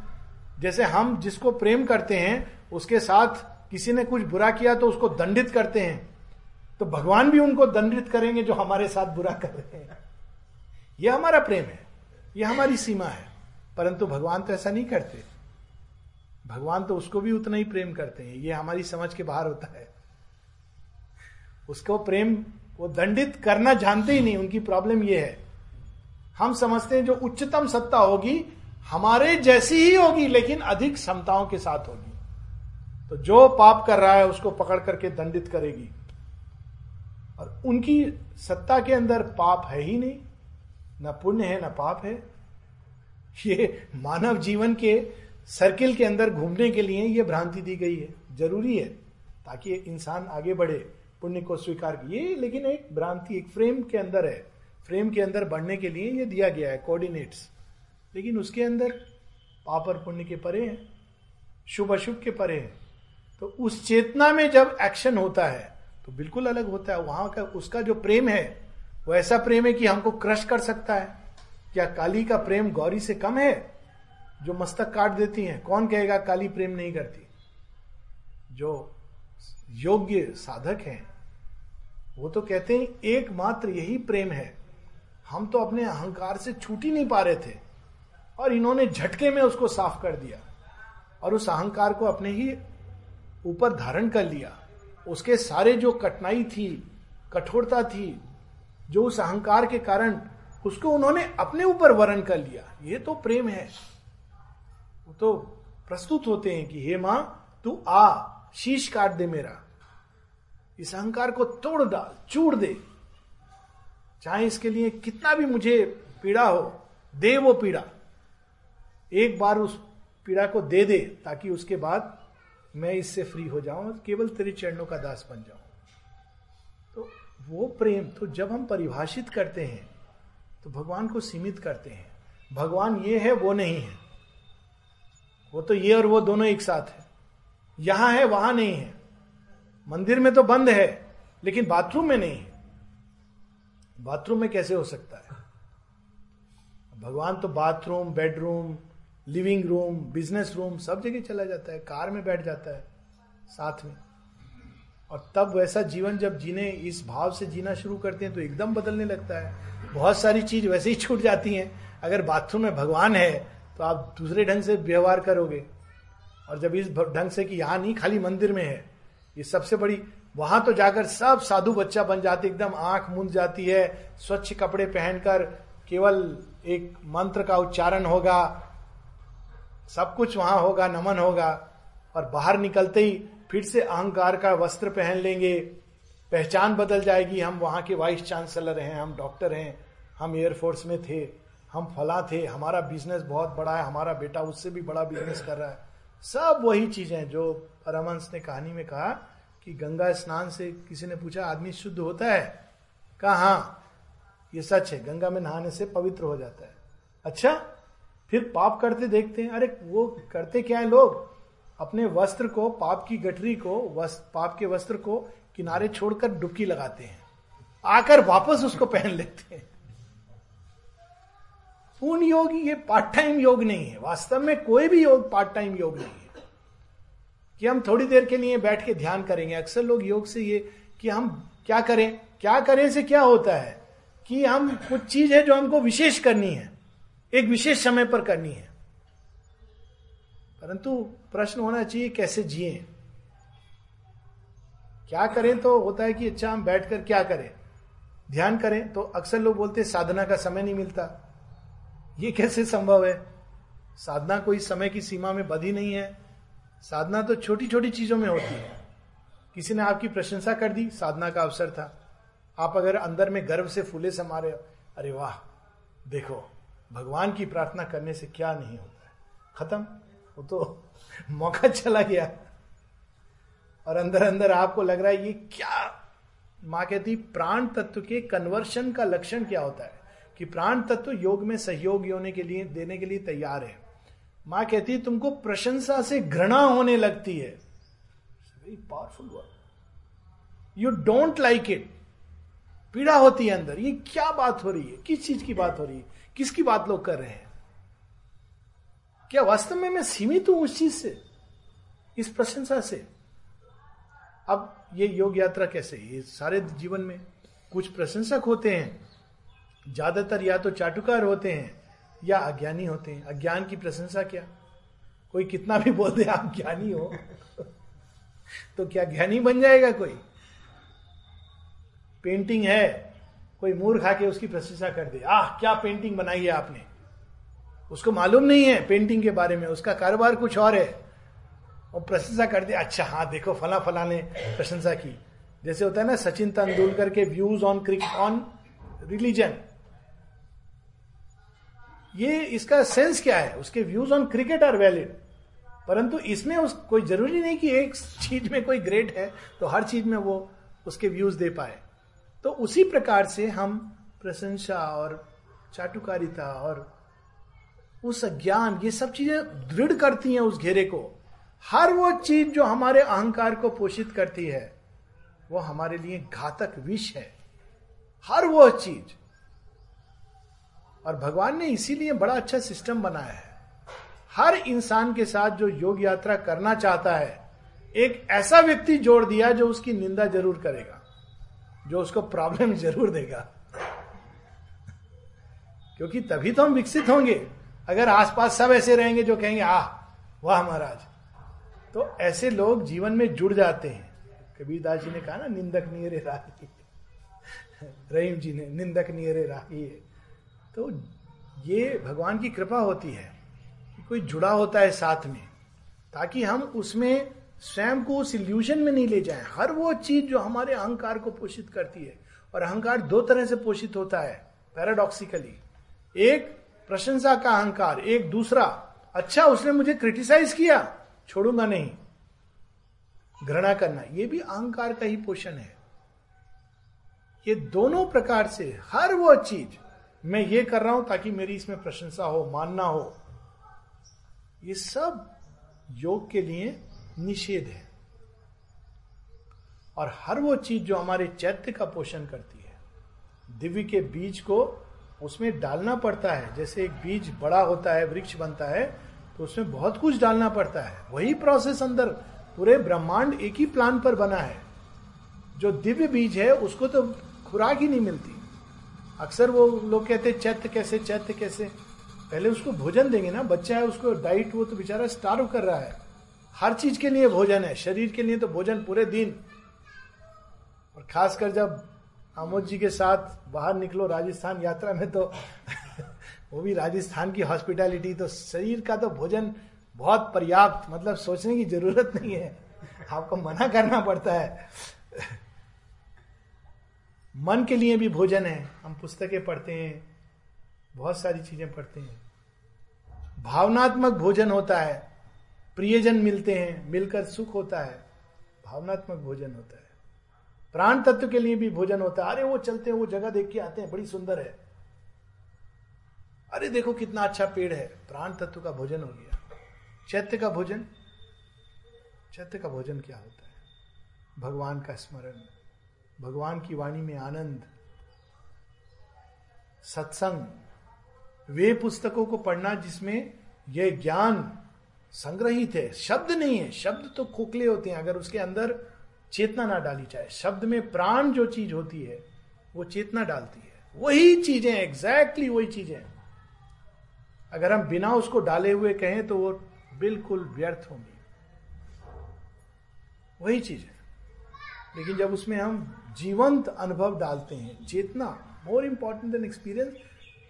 जैसे हम जिसको प्रेम करते हैं, उसके साथ किसी ने कुछ बुरा किया तो उसको दंडित करते हैं। तो भगवान भी उनको दंडित करेंगे जो हमारे साथ बुरा कर रहे हैं। यह हमारा प्रेम है, यह हमारी सीमा है। परंतु भगवान तो ऐसा नहीं करते। भगवान तो उसको भी उतना ही प्रेम करते हैं। ये हमारी समझ के बाहर होता है। उसको प्रेम, वो दंडित करना जानते ही नहीं। उनकी प्रॉब्लम ये है। हम समझते हैं जो उच्चतम सत्ता होगी, हमारे जैसी ही होगी, लेकिन अधिक क्षमताओं के साथ होगी। तो जो पाप कर रहा है, उसको पकड़ करके दंडित करेगी। और उनकी सत्ता के अंदर पाप है ही नहीं। न पुण्य है, न पाप है। ये मानव जीवन के सर्किल के अंदर घूमने के लिए ये भ्रांति दी गई है। ज़रूरी है ताकि इंसान आगे बढ़े, पुण्य को स्वीकार किए लेकिन एक भ्रांति, एक फ्रेम के अंदर है। फ्रेम के अंदर बढ़ने के लिए ये दिया गया है कोऑर्डिनेट्स लेकिन उसके अंदर पाप और पुण्य के परे हैं, शुभ अशुभ के परे हैं। तो उस चेतना में जब एक्शन होता है तो बिल्कुल अलग होता है। वहाँ का, उसका जो प्रेम है, वो ऐसा प्रेम है कि हमको क्रश कर सकता है। क्या काली का प्रेम गौरी से कम है? जो मस्तक काट देती हैं, कौन कहेगा काली प्रेम नहीं करती? जो योग्य साधक हैं, वो तो कहते हैं, एकमात्र यही प्रेम है। हम तो अपने अहंकार से छूट ही नहीं पा रहे थे, और इन्होंने झटके में उसको साफ़ कर दिया, और उस अहंकार को अपने ही ऊपर धारण कर लिया। उसके सारे जो कठिनाई थी, कठोरता थी, जो उस अहंकार के कारण उसको उन्होंने अपने ऊपर वर्ण कर लिया, ये तो प्रेम है। वो तो प्रस्तुत होते हैं कि, हे माँ, तू आ, शीश काट दे मेरा। इस अहंकार को तोड़ डाल चूड़ दे। चाहे इसके लिए कितना भी मुझे पीड़ा हो, दे वो पीड़ा। एक बार उस पीड़ा को दे दे, ताकि उसके बाद मैं इससे फ्री हो जाऊँ केवल तेरे चरणों का दास बन जाऊँ। तो वो प्रेम तो जब हम परिभाषित करते हैं तो भगवान को सीमित करते हैं। भगवान ये है, वो नहीं है। वो तो ये और वो दोनों एक साथ है। यहाँ है, वहाँ नहीं है। मंदिर में तो बंद है, लेकिन बाथरूम में नहीं है। बाथरूम में कैसे हो सकता है? भगवान तो bathroom, bedroom, living room, business room, सब जगह चला जाता है। कार में बैठ जाता है, साथ में। और तब वैसा जीवन जब जीने, इस भाव से जीना शुरू करते हैं तो एकदम बदलने लगता है। बहुत सारी चीज़ वैसे ही छूट जाती हैं। अगर बाथरूम में भगवान है तो आप दूसरे ढंग से व्यवहार करोगे। और जब इस ढंग से कि यहाँ नहीं, खाली मंदिर में है, ये सबसे बड़ी, वहाँ तो जाकर सब साधु बच्चा बन जाते, एकदम आँख मूंद जाती है, स्वच्छ कपड़े पहनकर केवल एक मंत्र का उच्चारण होगा, सब कुछ वहाँ होगा, नमन होगा, और बाहर निकलते ही फिर से अहंकार का वस्त्र पहन लेंगे। पहचान बदल जाएगी, हम वहाँ के वाइस चांसलर हैं, हम डॉक्टर हैं, हम एयरफोर्स में थे। हम फला थे हमारा बिज़नेस बहुत बड़ा है हमारा बेटा उससे भी बड़ा बिज़नेस कर रहा है। सब वही चीज़ें जो परमंश ने कहानी में कहा कि गंगा स्नान से किसी ने पूछा आदमी शुद्ध होता है? कहा हाँ ये सच है गंगा में नहाने से पवित्र हो जाता है। अच्छा फिर पाप करते देखते हैं अरे वो करते क्या है लोग? अपने वस्त्र को पाप की गठरी को वस्त, पाप के वस्त्र को किनारे छोड़कर डुबकी लगाते हैं। आकर वापस उसको पहन लेते हैं। पूर्ण योग ये पार्ट टाइम योग नहीं है। वास्तव में कोई भी योग पार्ट टाइम योग नहीं है। कि हम थोड़ी देर के लिए बैठ के ध्यान करेंगे। अक्सर लोग योग से ये कि हम क्या करें? क्या करें से क्या होता है? कि हम कुछ चीज़ है जो हमको विशेष करनी है। एक विशेष समय पर करनी है। परंतु प्रश्न होना चाहिए, कैसे जिए? क्या करें तो होता है कि अच्छा हम बैठकर क्या करें? ध्यान करें तो अक्सर लोग बोलते साधना का समय नहीं मिलता। ये कैसे संभव है? साधना कोई समय की सीमा में बधी नहीं है। साधना तो छोटी छोटी चीज़ों में होती है। किसी ने आपकी प्रशंसा कर दी, साधना का अवसर था। आप अगर अंदर में गर्व से फूले समारे, अरे वाह, देखो, भगवान की प्रार्थना करने से क्या नहीं होता है। खत्म। वो तो <laughs> मौका चला गया। और अंदर अंदर आपको लग रहा है, ये क्या? माँ कहती, प्राण तत्व के कन्वर्शन का लक्षण क्या होता है? कि प्राण तत्व योग में सहयोग होने के लिए, देने के लिए तैयार है। माँ कहती है, तुमको प्रशंसा से घृणा होने लगती है। Very powerful word you don't like it पीड़ा होती है अंदर। ये क्या बात हो रही है? किस चीज़ की बात हो रही है? किसकी बात लोग कर रहे हैं? क्या वास्तव में मैं सीमित हूँ उस चीज़ से? इस प्रशंसा से? अब ये योग यात्रा कैसे? ये सारे जीवन में कुछ प्रशंसक होते हैं। ज़्यादातर या तो चाटुकार होते हैं या अज्ञानी होते हैं। अज्ञान की प्रशंसा क्या? कोई कितना भी बोल दे, आप ज्ञानी हो। <laughs> तो क्या ज्ञानी बन जाएगा कोई? पेंटिंग है, कोई मूर्ख आके उसकी प्रशंसा कर दे। आह, क्या पेंटिंग बनाई है आपने? उसको मालूम नहीं है पेंटिंग के बारे में, उसका कारोबार कुछ और है। और प्रशंसा कर दे अच्छा हाँ देखो फला फला ने प्रशंसा की। जैसे होता है ना, सचिन तेंदुलकर के views on crick on religion ये इसका सेंस क्या है? उसके views on cricket are valid परंतु इसमें उस, कोई ज़रूरी नहीं कि एक चीज़ में कोई ग्रेट है तो हर चीज़ में वो उसके व्यूज़ दे पाए। तो उसी प्रकार से हम प्रशंसा और चाटुकारिता और उस ज्ञान, ये सब चीज़ें दृढ़ करती हैं उस घेरे को। हर वो चीज़ जो हमारे अहंकार को पोषित करती है, वो हमारे लिए घातक विष है। हर वो चीज़ और भगवान ने इसीलिए बड़ा अच्छा सिस्टम बनाया है। हर इंसान के साथ जो योग यात्रा करना चाहता है, एक ऐसा व्यक्ति जोड़ दिया जो उसकी निंदा ज़रूर करेगा, जो उसको प्रॉब्लम <laughs> ज़रूर देगा। क्योंकि तभी तो हम विकसित होंगे। अगर आसपास सब ऐसे रहेंगे जो कहेंगे, आह, वाह महाराज। तो ऐसे लोग जीवन में जुड़ जाते हैं। कबीरदास जी ने कहा ना, निंदक नियरे राही। <laughs> रहीम जी ने, निंदक नियरे राही तो ये भगवान की कृपा होती है कि कोई जुड़ा होता है साथ में, ताकि हम उसमें स्वयं को उस इल्यूशन में नहीं ले जाएँ। हर वो चीज़ जो हमारे अहंकार को पोषित करती है, और अहंकार दो तरह से पोषित होता है पैराडॉक्सिकली एक प्रशंसा का अहंकार, एक दूसरा अच्छा उसने मुझे क्रिटिसाइज किया, छोड़ूँगा नहीं। घृणा करना यह भी अहंकार का ही पोषण है। ये दोनों प्रकार से, हर वो चीज़ मैं ये कर रहा हूँ ताकि मेरी इसमें प्रशंसा हो, मानना हो। ये सब योग के लिए निषेध है। और हर वो चीज़ जो हमारे चैत्य का पोषण करती है, दिव्य के बीज को उसमें डालना पड़ता है। जैसे एक बीज बड़ा होता है, वृक्ष बनता है तो उसमें बहुत कुछ डालना पड़ता है। वही प्रोसेस अंदर पूरे ब्रह्मांड एक ही प्लान पर बना है। जो दिव्य बीज है, उसको तो खुराक ही नहीं मिलती। अक्सर वो लोग कहते हैं, चैत्य कैसे चैत्य कैसे? पहले उसको भोजन देंगे ना, बच्चा है, उसको डाइट वो तो बेचारा स्टार्व कर रहा है। हर चीज़ के लिए भोजन है, शरीर के लिए तो भोजन पूरे दिन। और खासकर जब आमोद जी के साथ बाहर निकलो राजस्थान यात्रा में तो <laughs> वो भी राजस्थान की हॉस्पिटैलिटी तो शरीर का तो भोजन बहुत पर्याप्त मतलब सोचने की ज़रूरत नहीं है। आपको मना करना पड़ता है। मन के लिए भी भोजन है। हम पुस्तकें पढ़ते हैं, बहुत सारी चीज़ें पढ़ते हैं। भावनात्मक भोजन होता है, प्रियजन मिलते हैं, मिलकर सुख होता है, भावनात्मक भोजन होता है। प्राण तत्व के लिए भी भोजन होता है। अरे वो चलते हैं, वो जगह देख के आते हैं, बड़ी सुंदर है। अरे देखो कितना अच्छा पेड़ है। प्राण तत्व का भोजन हो गया। चैत्य का भोजन? चैत्य का भोजन क्या होता है? भगवान का स्मरण। भगवान की वाणी में आनंद, सत्संग, वे पुस्तकों को पढ़ना जिसमें यह ज्ञान संग्रहित है। शब्द नहीं है। शब्द तो खोखले होते हैं। अगर उसके अंदर चेतना ना डाली जाए, शब्द में प्राण जो चीज़ होती है, वो चेतना डालती है। वही चीज़ें एग्जैक्टली वही चीज़ें। अगर हम बिना उसको डाले हुए कहें तो वो बिल्कुल व्यर्थ होंगी। वही चीज़। है लेकिन जब उसमें हम जीवंत अनुभव डालते हैं। चेतना मोर इंपॉर्टेंट देन एक्सपीरियंस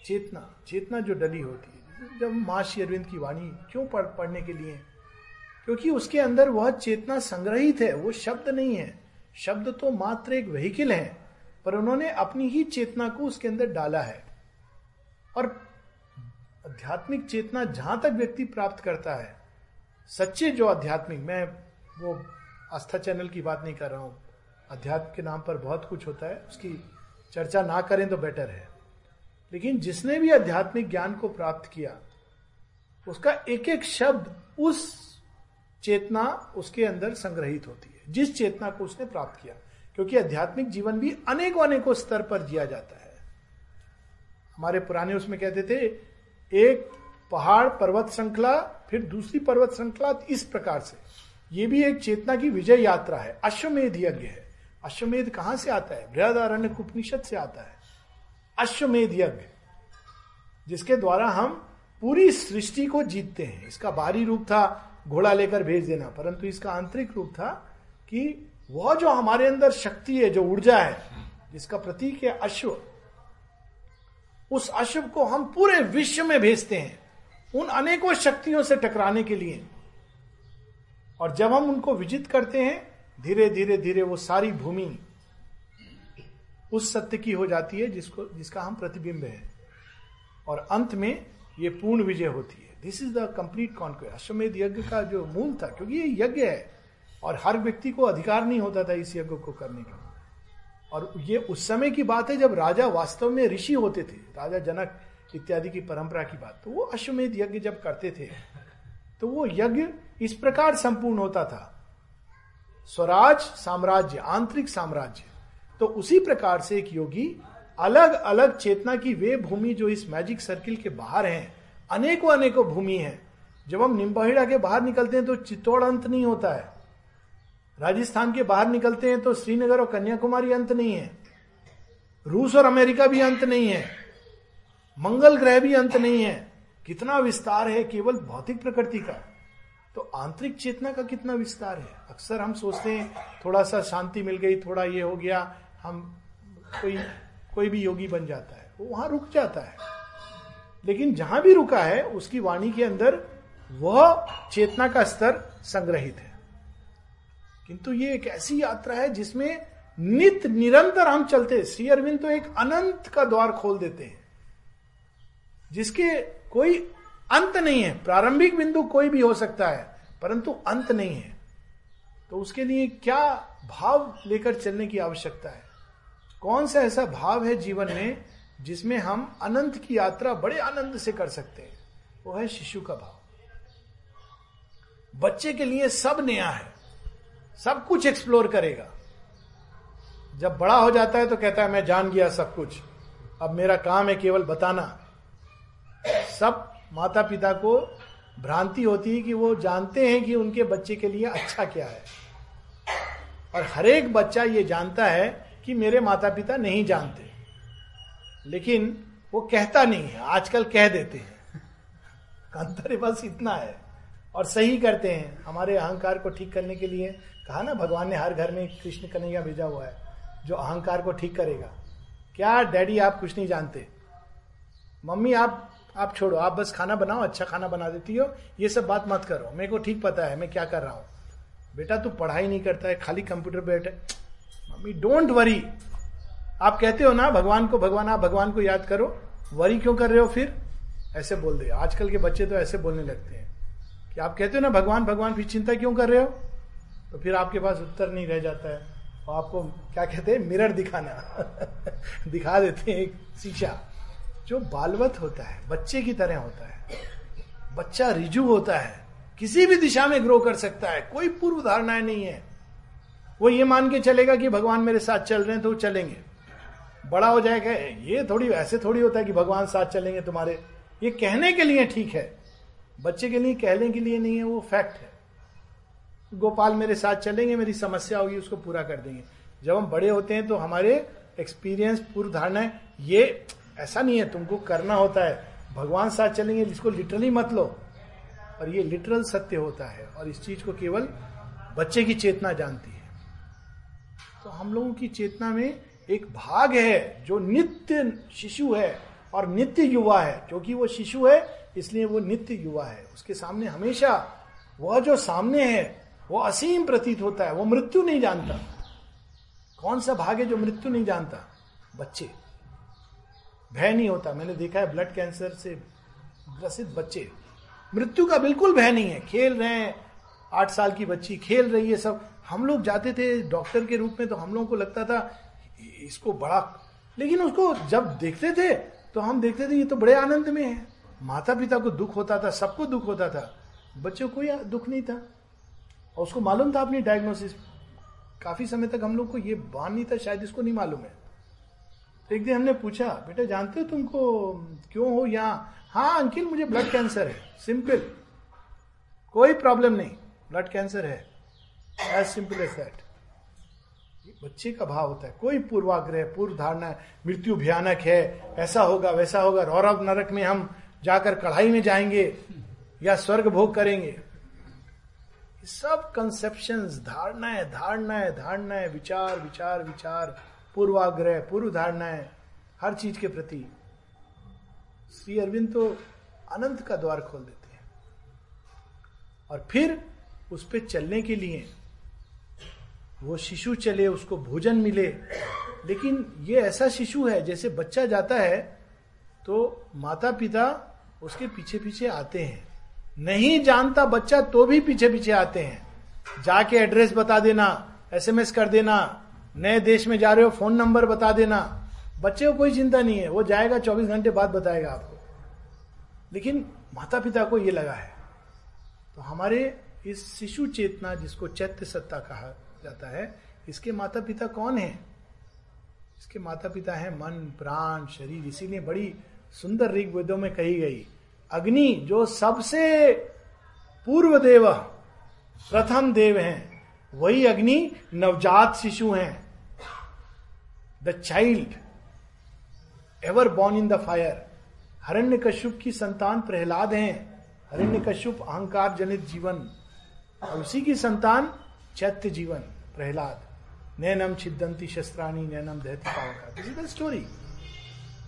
चेतना चेतना जो डली होती है। जब माँ श्री अरविंद की वाणी क्यों पढ़, पढ़ने के लिए? क्योंकि उसके अंदर वह चेतना संग्रहित है, वो शब्द नहीं है। शब्द तो मात्र एक व्हीकिल है, पर उन्होंने अपनी ही चेतना को उसके अंदर डाला है। और आध्यात्मिक चेतना जहाँ तक व्यक्ति प्राप्त करता है, सच्चे जो आध्यात्मिक, मैं वो आस्था चैनल की बात नहीं कर रहा हूँ अध्यात्म के नाम पर बहुत कुछ होता है, उसकी चर्चा ना करें तो बेटर है। लेकिन जिसने भी आध्यात्मिक ज्ञान को प्राप्त किया, उसका एक एक शब्द उस चेतना उसके अंदर संग्रहित होती है, जिस चेतना को उसने प्राप्त किया। क्योंकि आध्यात्मिक जीवन भी अनेकों अनेकों स्तर पर जिया जाता है। हमारे पुराने उसमें कहते थे, एक पहाड़ पर्वत श्रृंखला, फिर दूसरी पर्वत श्रृंखला, इस प्रकार से। ये भी एक चेतना की विजय यात्रा है, अश्वमेध यज्ञ है। अश्वमेध कहाँ से आता है? बृहदारण्य उपनिषद से आता है। अश्वमेध यज्ञ, जिसके द्वारा हम पूरी सृष्टि को जीतते हैं। इसका बाहरी रूप था घोड़ा लेकर भेज देना, परंतु इसका आंतरिक रूप था कि वह जो हमारे अंदर शक्ति है, जो ऊर्जा है, जिसका प्रतीक है अश्व, उस अश्व को हम पूरे विश्व में भेजते हैं, उन अनेकों शक्तियों से टकराने के लिए। और जब हम उनको विजित करते हैं धीरे धीरे धीरे वो सारी भूमि उस सत्य की हो जाती है जिसको, जिसका हम प्रतिबिंब है। और अंत में ये पूर्ण विजय होती है। This is the complete conquest अश्वमेध यज्ञ का जो मूल था, क्योंकि ये यज्ञ है, और हर व्यक्ति को अधिकार नहीं होता था इस यज्ञ को करने का। और ये उस समय की बात है जब राजा वास्तव में ऋषि होते थे, राजा जनक इत्यादि की परंपरा की बात। तो वो अश्वमेध यज्ञ जब करते थे तो वो यज्ञ इस प्रकार संपूर्ण होता था स्वराज साम्राज्य, आंतरिक साम्राज्य। तो उसी प्रकार से एक योगी अलग अलग चेतना की वे भूमि जो इस मैजिक सर्किल के बाहर हैं, अनेकों अनेकों भूमि हैं। जब हम निम्बाहिड़ा के बाहर निकलते हैं तो चित्तौड़ अंत नहीं होता है। राजस्थान के बाहर निकलते हैं तो श्रीनगर और कन्याकुमारी अंत नहीं है। रूस और अमेरिका भी अंत नहीं है। मंगल ग्रह भी अंत नहीं है। कितना विस्तार है केवल भौतिक प्रकृति का। तो आंतरिक चेतना का कितना विस्तार है? अक्सर हम सोचते हैं थोड़ा सा शांति मिल गई, थोड़ा ये हो गया, हम कोई कोई भी योगी बन जाता है, वो वहाँ रुक जाता है। लेकिन जहाँ भी रुका है, उसकी वाणी के अंदर वह चेतना का स्तर संग्रहित है। किंतु ये एक ऐसी यात्रा है जिसमें नित निरंतर हम चलते श्री अरविंद तो एक अनंत का द्वार खोल देते हैं, जिसके कोई अंत नहीं है। प्रारंभिक बिंदु कोई भी हो सकता है, परंतु अंत नहीं है। तो उसके लिए क्या भाव लेकर चलने की आवश्यकता है? कौन सा ऐसा भाव है जीवन में जिसमें हम अनंत की यात्रा बड़े आनंद से कर सकते हैं? वो है शिशु का भाव। बच्चे के लिए सब नया है, सब कुछ एक्सप्लोर करेगा। जब बड़ा हो जाता है तो कहता है, मैं जान गया सब कुछ। अब मेरा काम है केवल बताना। सब माता पिता को भ्रांति होती है कि वो जानते हैं कि उनके बच्चे के लिए अच्छा क्या है। और हर एक बच्चा ये जानता है कि मेरे माता पिता नहीं जानते। लेकिन वो कहता नहीं है, आजकल कह देते हैं। अंतर बस इतना है। और सही करते हैं। हमारे अहंकार को ठीक करने के लिए कहा ना, भगवान ने हर घर में कृष्ण कन्हैया भेजा हुआ है, जो अहंकार को ठीक करेगा। क्या डैडी आप कुछ नहीं जानते? मम्मी आप आप छोड़ो, आप बस खाना बनाओ अच्छा खाना बना देती हो, ये सब बात मत करो। मेरे को ठीक पता है, मैं क्या कर रहा हूँ। बेटा, तू पढ़ाई नहीं करता है, खाली कंप्यूटर बैठे। मम्मी डोंट वरी आप कहते हो ना, भगवान को, भगवान, आप भगवान को याद करो। वरी क्यों कर रहे हो फिर? ऐसे बोल दे। आजकल के बच्चे तो ऐसे बोलने लगते हैं कि आप कहते हो ना, भगवान भगवान, फिर चिंता क्यों कर रहे हो? तो फिर आपके पास उत्तर नहीं रह जाता है। और आपको क्या कहते हैं? मिरर दिखाना। <laughs> दिखा देते हैं एक शीशा जो बालवत होता है, बच्चे की तरह होता है, बच्चा रिजु होता है, किसी भी दिशा में ग्रो कर सकता है, कोई पूर्व धारणाएँ नहीं है। वो ये मान के चलेगा कि भगवान मेरे साथ चल रहे हैं तो चलेंगे। बड़ा हो जाएगा ये थोड़ी, ऐसे थोड़ी होता है कि भगवान साथ चलेंगे तुम्हारे। ये कहने के लिए ठीक है। बच्चे के लिए, कहने के लिए नहीं है, वो फैक्ट है। गोपाल मेरे साथ चलेंगे, मेरी समस्या होगी, उसको पूरा कर देंगे। जब हम बड़े होते हैं तो हमारे एक्सपीरियंस पूर्व धारणा ये ऐसा नहीं है, तुमको करना होता है। भगवान साथ चलेंगे जिसको लिटरली मत लो। और ये लिटरल सत्य होता है और इस चीज़ को केवल बच्चे की चेतना जानती है। तो हम लोगों की चेतना में एक भाग है जो नित्य शिशु है और नित्य युवा है। क्योंकि वो शिशु है, इसलिए वो नित्य युवा है। उसके सामने हमेशा वह जो सामने है, वो असीम प्रतीत होता है। वो मृत्यु नहीं जानता। कौन सा भाग है जो मृत्यु नहीं जानता? बच्चे। भय नहीं होता। मैंने देखा है ब्लड कैंसर से ग्रसित बच्चे। मृत्यु का बिल्कुल भय नहीं है। खेल रहे हैं, आठ साल की बच्ची खेल रही है सब। हम लोग जाते थे डॉक्टर के रूप में तो हम लोगों को लगता था, इसको बड़ा लेकिन उसको जब देखते थे तो हम देखते थे ये तो बड़े आनंद में है। माता पिता को दुख होता था, सबको दुख होता था। बच्चों को या दुख नहीं था। और उसको मालूम था अपनी डायग्नोसिस काफ़ी समय तक हम लोग को ये बान नहीं था, शायद इसको नहीं मालूम है। तो एक दिन हमने पूछा, बेटा, जानते हो तुमको क्यों हो यहाँ? हाँ अंकिल, मुझे ब्लड कैंसर है सिंपल कोई प्रॉब्लम नहीं ब्लड कैंसर है एज सिंपल एज दैट बच्चे का भाव होता है, कोई पूर्वाग्रह पूर्व धारणा मृत्यु भयानक है, ऐसा होगा, वैसा होगा, रौरव नरक में हम जाकर कढ़ाई में जाएँगे या स्वर्ग भोग करेंगे। सब कंसेप्शन धारणाएँ धारणाएँ धारणाएँ, विचार विचार विचार। पूर्वाग्रह पूर्व धारणाएँ हर चीज़ के प्रति। श्री अरविंद तो अनंत का द्वार खोल देते हैं। और फिर उस पर चलने के लिए वो शिशु चले, उसको भोजन मिले। लेकिन ये ऐसा शिशु है, जैसे बच्चा जाता है तो माता पिता उसके पीछे पीछे आते हैं। नहीं जानता बच्चा तो भी पीछे पीछे आते हैं। जाके एड्रेस बता देना, एसएमएस कर देना नए देश में जा रहे हो फ़ोन नंबर बता देना। बच्चे को कोई चिंता नहीं है, वो जाएगा, चौबीस घंटे बाद बताएगा आपको। लेकिन माता पिता को ये लगा है। तो हमारे इस शिशु चेतना, जिसको चैत्य सत्ता कहा जाता है, इसके माता पिता कौन है? इसके माता पिता है मन, प्राण, शरीर, इसीलिए बड़ी सुंदर ऋग्वेदों में कही गई, अग्नि, जो सबसे पूर्व देव प्रथम देव हैं, वही अग्नि नवजात शिशु हैं। The child ever born in the fire Hiranyakashipu की संतान प्रहलाद हैं हरण्य कश्यप अहंकार जनित जीवन उसी की संतान चैत्य जीवन प्रहलाद नैनम छिदंती शस्त्राणी नैनम दहती पावका दिस इज़ द स्टोरी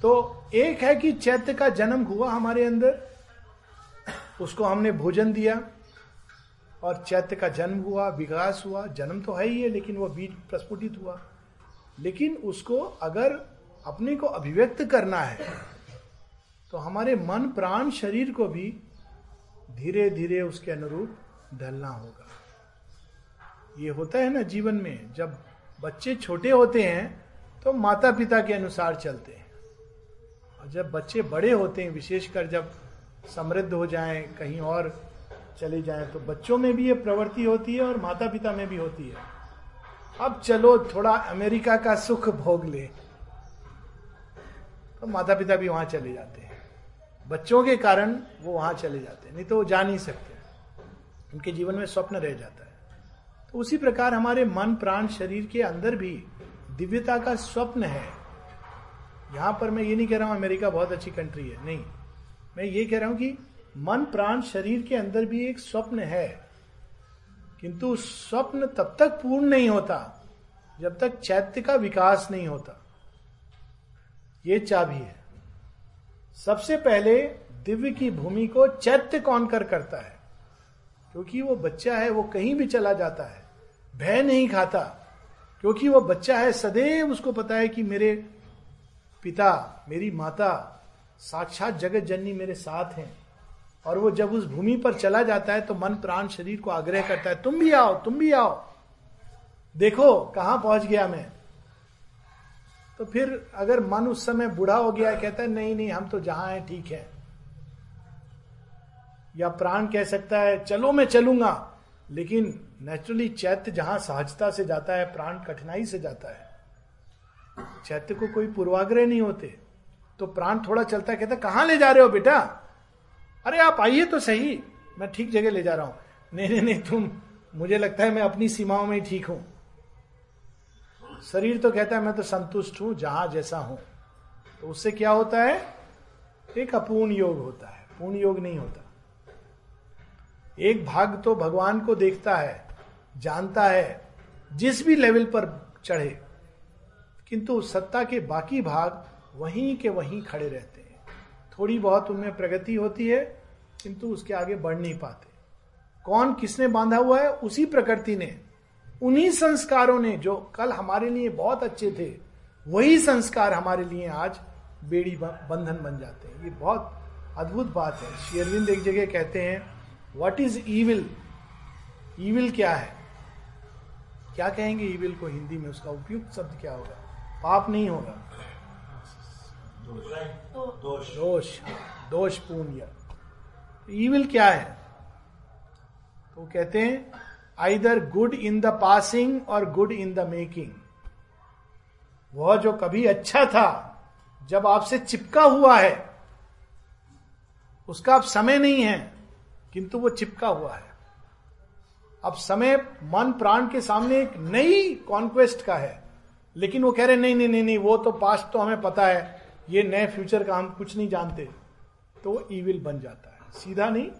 तो एक है कि चैत्य का जन्म हुआ हमारे अंदर। उसको हमने भोजन दिया और चैत्य का जन्म हुआ, विकास हुआ। जन्म तो है ही है, लेकिन वो बीज प्रस्फुटित हुआ। लेकिन उसको अगर अपने को अभिव्यक्त करना है तो हमारे मन प्राण शरीर को भी धीरे धीरे उसके अनुरूप ढलना होगा। ये होता है ना जीवन में, जब बच्चे छोटे होते हैं तो माता पिता के अनुसार चलते हैं। और जब बच्चे बड़े होते हैं, विशेषकर जब समृद्ध हो जाएँ, कहीं और चले जाएँ तो बच्चों में भी ये प्रवृत्ति होती है और माता पिता में भी होती है। अब चलो थोड़ा अमेरिका का सुख भोग ले। तो माता पिता भी वहाँ चले जाते हैं। बच्चों के कारण वो वहाँ चले जाते हैं, नहीं तो वो जा नहीं सकते। उनके जीवन में स्वप्न रह जाता है। तो उसी प्रकार हमारे मन, प्राण, शरीर के अंदर भी दिव्यता का स्वप्न है। यहाँ पर मैं ये नहीं कह रहा हूँ अमेरिका बहुत अच्छी कंट्री है, नहीं। मैं ये कह रहा हूँ कि मन, प्राण, शरीर के अंदर भी एक स्वप्न है। किंतु स्वप्न तब तक पूर्ण नहीं होता जब तक चैत्य का विकास नहीं होता। ये चाबी है। सबसे पहले दिव्य की भूमि को चैत्य कौन कर करता है? क्योंकि वो बच्चा है, वो कहीं भी चला जाता है। भय नहीं खाता। क्योंकि वो बच्चा है, सदैव उसको पता है कि मेरे पिता, मेरी माता साक्षात जगत जननी मेरे साथ हैं। और वो जब उस भूमि पर चला जाता है तो मन, प्राण, शरीर को आग्रह करता है, तुम भी आओ, तुम भी आओ। देखो, कहाँ पहुँच गया मैं? तो फिर अगर मन उस समय बूढ़ा हो गया कहता है, नहीं नहीं, हम तो जहाँ हैं, ठीक है। या प्राण कह सकता है, चलो, मैं चलूँगा। लेकिन नेचुरली चैत्य जहाँ सहजता से जाता है, प्राण कठिनाई से जाता है। चैत्य को कोई पूर्वाग्रह नहीं होते। तो प्राण थोड़ा चलता कहता कहाँ ले जा रहे हो बेटा? अरे आप आइए तो सही। मैं ठीक जगह ले जा रहा हूँ। नहीं नहीं नहीं, तुम, मुझे लगता है मैं अपनी सीमाओं में ही ठीक हूँ। शरीर तो कहता है मैं तो संतुष्ट हूँ, जहाँ जैसा हूँ। तो उससे क्या होता है? एक अपूर्ण योग होता है। पूर्ण योग नहीं होता। एक भाग तो भगवान को देखता है, जानता है, जिस भी लेवल पर चढ़े। किंतु सत्ता के बाकी भाग वहीं के वहीं खड़े रहते हैं। थोड़ी बहुत उनमें प्रगति होती है किंतु उसके आगे बढ़ नहीं पाते। कौन किसने बांधा हुआ है? उसी प्रकृति ने। उन्हीं संस्कारों ने जो कल हमारे लिए बहुत अच्छे थे वही संस्कार हमारे लिए आज बेड़ी बंधन बन जाते हैं। ये बहुत अद्भुत बात है। शेरविंद एक जगह कहते हैं वट इज़ ईविल ईविल क्या है? क्या कहेंगे ईविल को हिंदी में? उसका उपयुक्त शब्द क्या होगा? पाप नहीं होगा। दोष। दोष। दोष। पूर्ण ईविल क्या है? तो कहते हैं either good in the passing or good in the making वह जो कभी अच्छा था, जब आपसे चिपका हुआ है, उसका अब समय नहीं है, किंतु वो चिपका हुआ है। अब समय मन प्राण के सामने एक नई कॉन्क्वेस्ट का है। लेकिन वो कह रहे नहीं नहीं नहीं नहीं, वो तो पास्ट तो हमें पता है, ये नए फ्यूचर का हम कुछ नहीं जानते। तो वो ईविल बन जाता है। सीधा नहीं,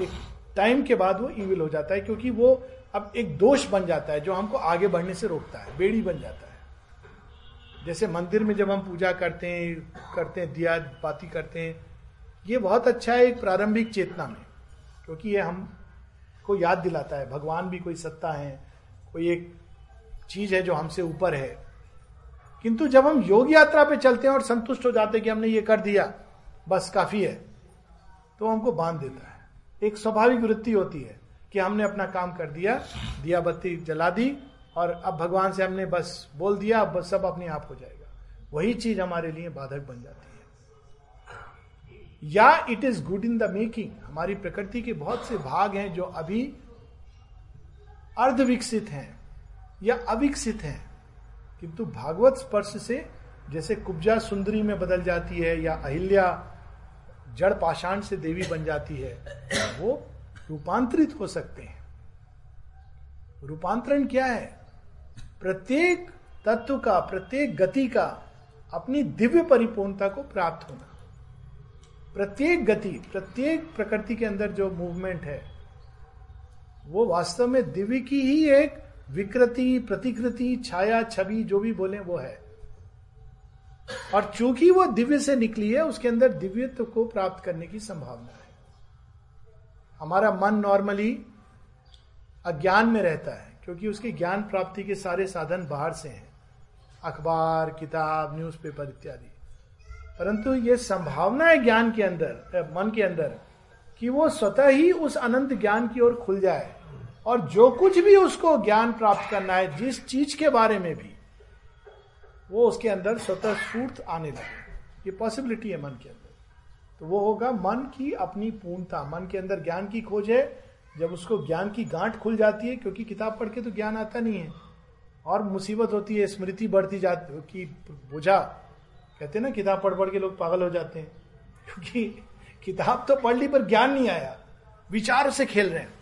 एक टाइम के बाद वो ईविल हो जाता है क्योंकि वो अब एक दोष बन जाता है जो हमको आगे बढ़ने से रोकता है, बेड़ी बन जाता है। जैसे मंदिर में जब हम पूजा करते हैं करते हैं, दिया बाती करते हैं, ये बहुत अच्छा है एक प्रारंभिक चेतना में, क्योंकि ये हम को याद दिलाता है, भगवान भी कोई सत्ता है, कोई एक चीज़ है जो हमसे ऊपर है। किंतु जब हम योग यात्रा पे चलते हैं और संतुष्ट हो जाते हैं कि हमने ये कर दिया, बस काफ़ी है। तो हमको बाँध देता है। एक स्वाभाविक वृत्ति होती है कि हमने अपना काम कर दिया दिया बत्ती जला दी और अब भगवान से हमने बस बोल दिया, अब सब अपने आप हो जाएगा। वही चीज़ हमारे लिए बाधक बन जाती है। या it is good in the making हमारी प्रकृति के बहुत से भाग हैं जो अभी अर्धविकसित हैं या अविकसित हैं। किंतु भागवत स्पर्श से जैसे कुब्जा सुंदरी में बदल जाती है या अहिल्या जड़ पाषाण से देवी बन जाती है, वो रूपांतरित हो सकते हैं। रूपांतरण क्या है? प्रत्येक तत्व का, प्रत्येक गति का अपनी दिव्य परिपूर्णता को प्राप्त होना। प्रत्येक गति, प्रत्येक प्रकृति के अंदर जो मूवमेंट है, वो वास्तव में दिव्य की ही एक विकृति, प्रतिकृति, छाया, छवि, जो भी बोले, वो है। और चूँकि वो दिव्य से निकली है, उसके अंदर दिव्यत्व को प्राप्त करने की संभावना है। हमारा मन नॉर्मली अज्ञान में रहता है, क्योंकि उसके ज्ञान प्राप्ति के सारे साधन बाहर से हैं। अखबार, किताब न्यूज़पेपर इत्यादि। परंतु ये संभावना है ज्ञान के अंदर मन के अंदर, कि वो स्वतः ही उस अनंत ज्ञान की ओर खुल जाए। और जो कुछ भी उसको ज्ञान प्राप्त करना है, जिस चीज़ के बारे में भी वो उसके अंदर स्वतः स्फूर्त आने लगे। ये पॉसिबिलिटी है मन के अंदर। तो वो होगा मन की अपनी पूर्णता। मन के अंदर ज्ञान की खोज है। जब उसको ज्ञान की गांठ खुल जाती है, क्योंकि किताब पढ़ के तो ज्ञान आता नहीं है। और मुसीबत होती है, स्मृति बढ़ती जाती, की बोझा। कहते हैं ना, किताब पढ़ पढ़ के लोग पागल हो जाते हैं। क्योंकि किताब तो पढ़ ली, पर ज्ञान नहीं आया। विचार से खेल रहे हैं।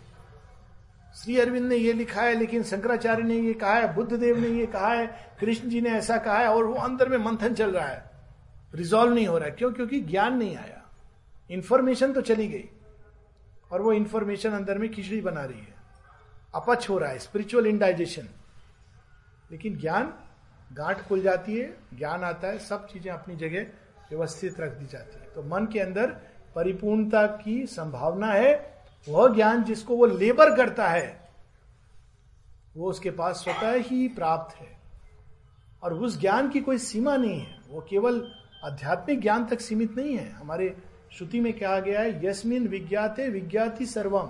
श्री अरविंद ने ये लिखा है, लेकिन शंकराचार्य ने ये कहा है बुद्ध देव ने ये कहा है, कृष्ण जी ने ऐसा कहा है, और वो अंदर में मंथन चल रहा है। रिजॉल्व नहीं हो रहा है। क्यों? क्योंकि ज्ञान नहीं आया। इंफॉर्मेशन तो चली गई। और वो इंफॉर्मेशन अंदर में खिचड़ी बना रही है। अपच हो रहा है स्पिरिचुअल इंडाइजेशन लेकिन ज्ञान, गांठ खुल जाती है, ज्ञान आता है, सब चीज़ें अपनी जगह व्यवस्थित रख दी जाती है। तो मन के अंदर परिपूर्णता की संभावना है वह ज्ञान जिसको वो लेबर करता है, वो उसके पास स्वतः ही प्राप्त है। और उस ज्ञान की कोई सीमा नहीं है। वो केवल आध्यात्मिक ज्ञान तक सीमित नहीं है। हमारे श्रुति में कहा गया है, यस्मिन विज्ञाते विज्ञाति सर्वम।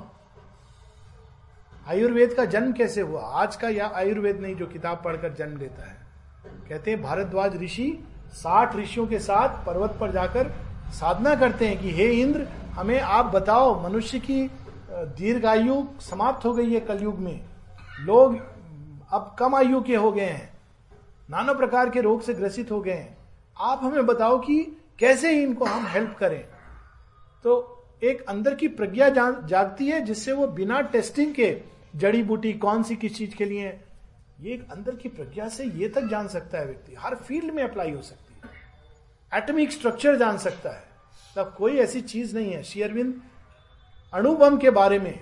आयुर्वेद का जन्म कैसे हुआ? आज का या आयुर्वेद नहीं जो किताब पढ़कर जन्म लेता है। कहते हैं, भारद्वाज ऋषि साठ ऋषियों के साथ पर्वत पर जाकर साधना करते हैं कि, हे इंद्र, हमें आप बताओ, मनुष्य की दीर्घायु समाप्त हो गई है कलयुग में। लोग अब कम आयु के हो गए हैं। नाना प्रकार के रोग से ग्रसित हो गए हैं। आप हमें बताओ कि कैसे इनको हम हेल्प करें। तो एक अंदर की प्रज्ञा जागती है, जिससे वो बिना टेस्टिंग के जड़ी बूटी कौन सी किस चीज़ के लिए ये एक अंदर की प्रज्ञा से ये तक जान सकता है व्यक्ति। हर फ़ील्ड में अप्लाई हो सकती है। एटमिक स्ट्रक्चर जान सकता है। तब कोई ऐसी चीज़ नहीं है। शेयरविंद अणुबम के बारे में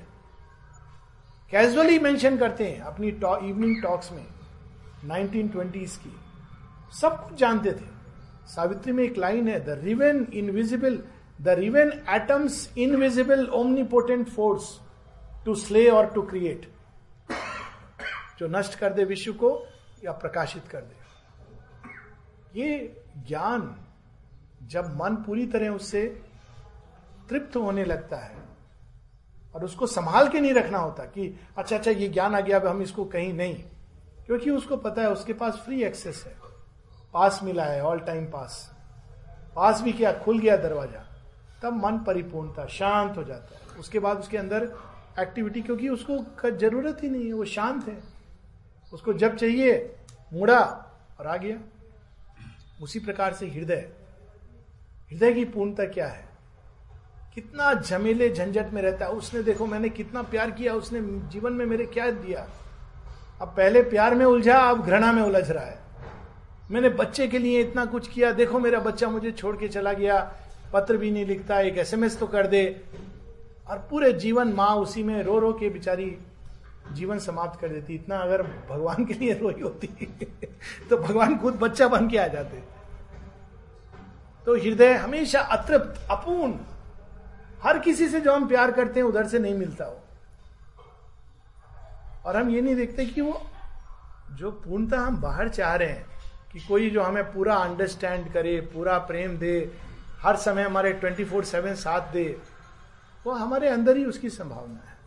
कैजुअली मेंशन करते हैं अपनी इवनिंग टॉक्स में 1920s की। सब कुछ जानते थे। सावित्री में एक लाइन है the riven invisible the riven atoms invisible omnipotent force to slay और टू क्रिएट जो नष्ट कर दे विश्व को या प्रकाशित कर दे। ये ज्ञान जब मन पूरी तरह उससे तृप्त होने लगता है और उसको संभाल के नहीं रखना होता कि अच्छा अच्छा ये ज्ञान आ गया, अब हम इसको कहीं नहीं। क्योंकि उसको पता है, उसके पास फ्री एक्सेस है। पास मिला है ऑल टाइम पास पास भी क्या, खुल गया दरवाज़ा। तब मन परिपूर्णता, शांत हो जाता है। उसके बाद उसके अंदर एक्टिविटी क्योंकि उसको ज़रूरत ही नहीं है, वो शांत है। उसको जब चाहिए, मुड़ा और आ गया। उसी प्रकार से हृदय। हृदय की पूर्णता क्या है? कितना झमेले झंझट में रहता है। उसने देखो, मैंने कितना प्यार किया, उसने जीवन में मेरे क्या दिया? अब पहले प्यार में उलझा, अब घृणा में उलझ रहा है। मैंने बच्चे के लिए इतना कुछ किया। देखो, मेरा बच्चा मुझे छोड़ के चला गया। पत्र भी नहीं लिखता, एक एसएमएस तो कर दे। और पूरे जीवन माँ उसी में रो रो के बेचारी जीवन समाप्त कर देती। इतना अगर भगवान के लिए रोई होती <laughs> तो भगवान खुद बच्चा बन के आ जाते। तो हृदय हमेशा अतृप्त, अपूर्ण। हर किसी से जो हम प्यार करते हैं, उधर से नहीं मिलता वो। और हम ये नहीं देखते कि वो जो पूर्णता हम बाहर चाह रहे हैं, कि कोई जो हमें पूरा अंडरस्टैंड करे, पूरा प्रेम दे, हर समय हमारे ट्वेंटी फोर सेवन साथ दे, वो हमारे अंदर ही उसकी संभावना है।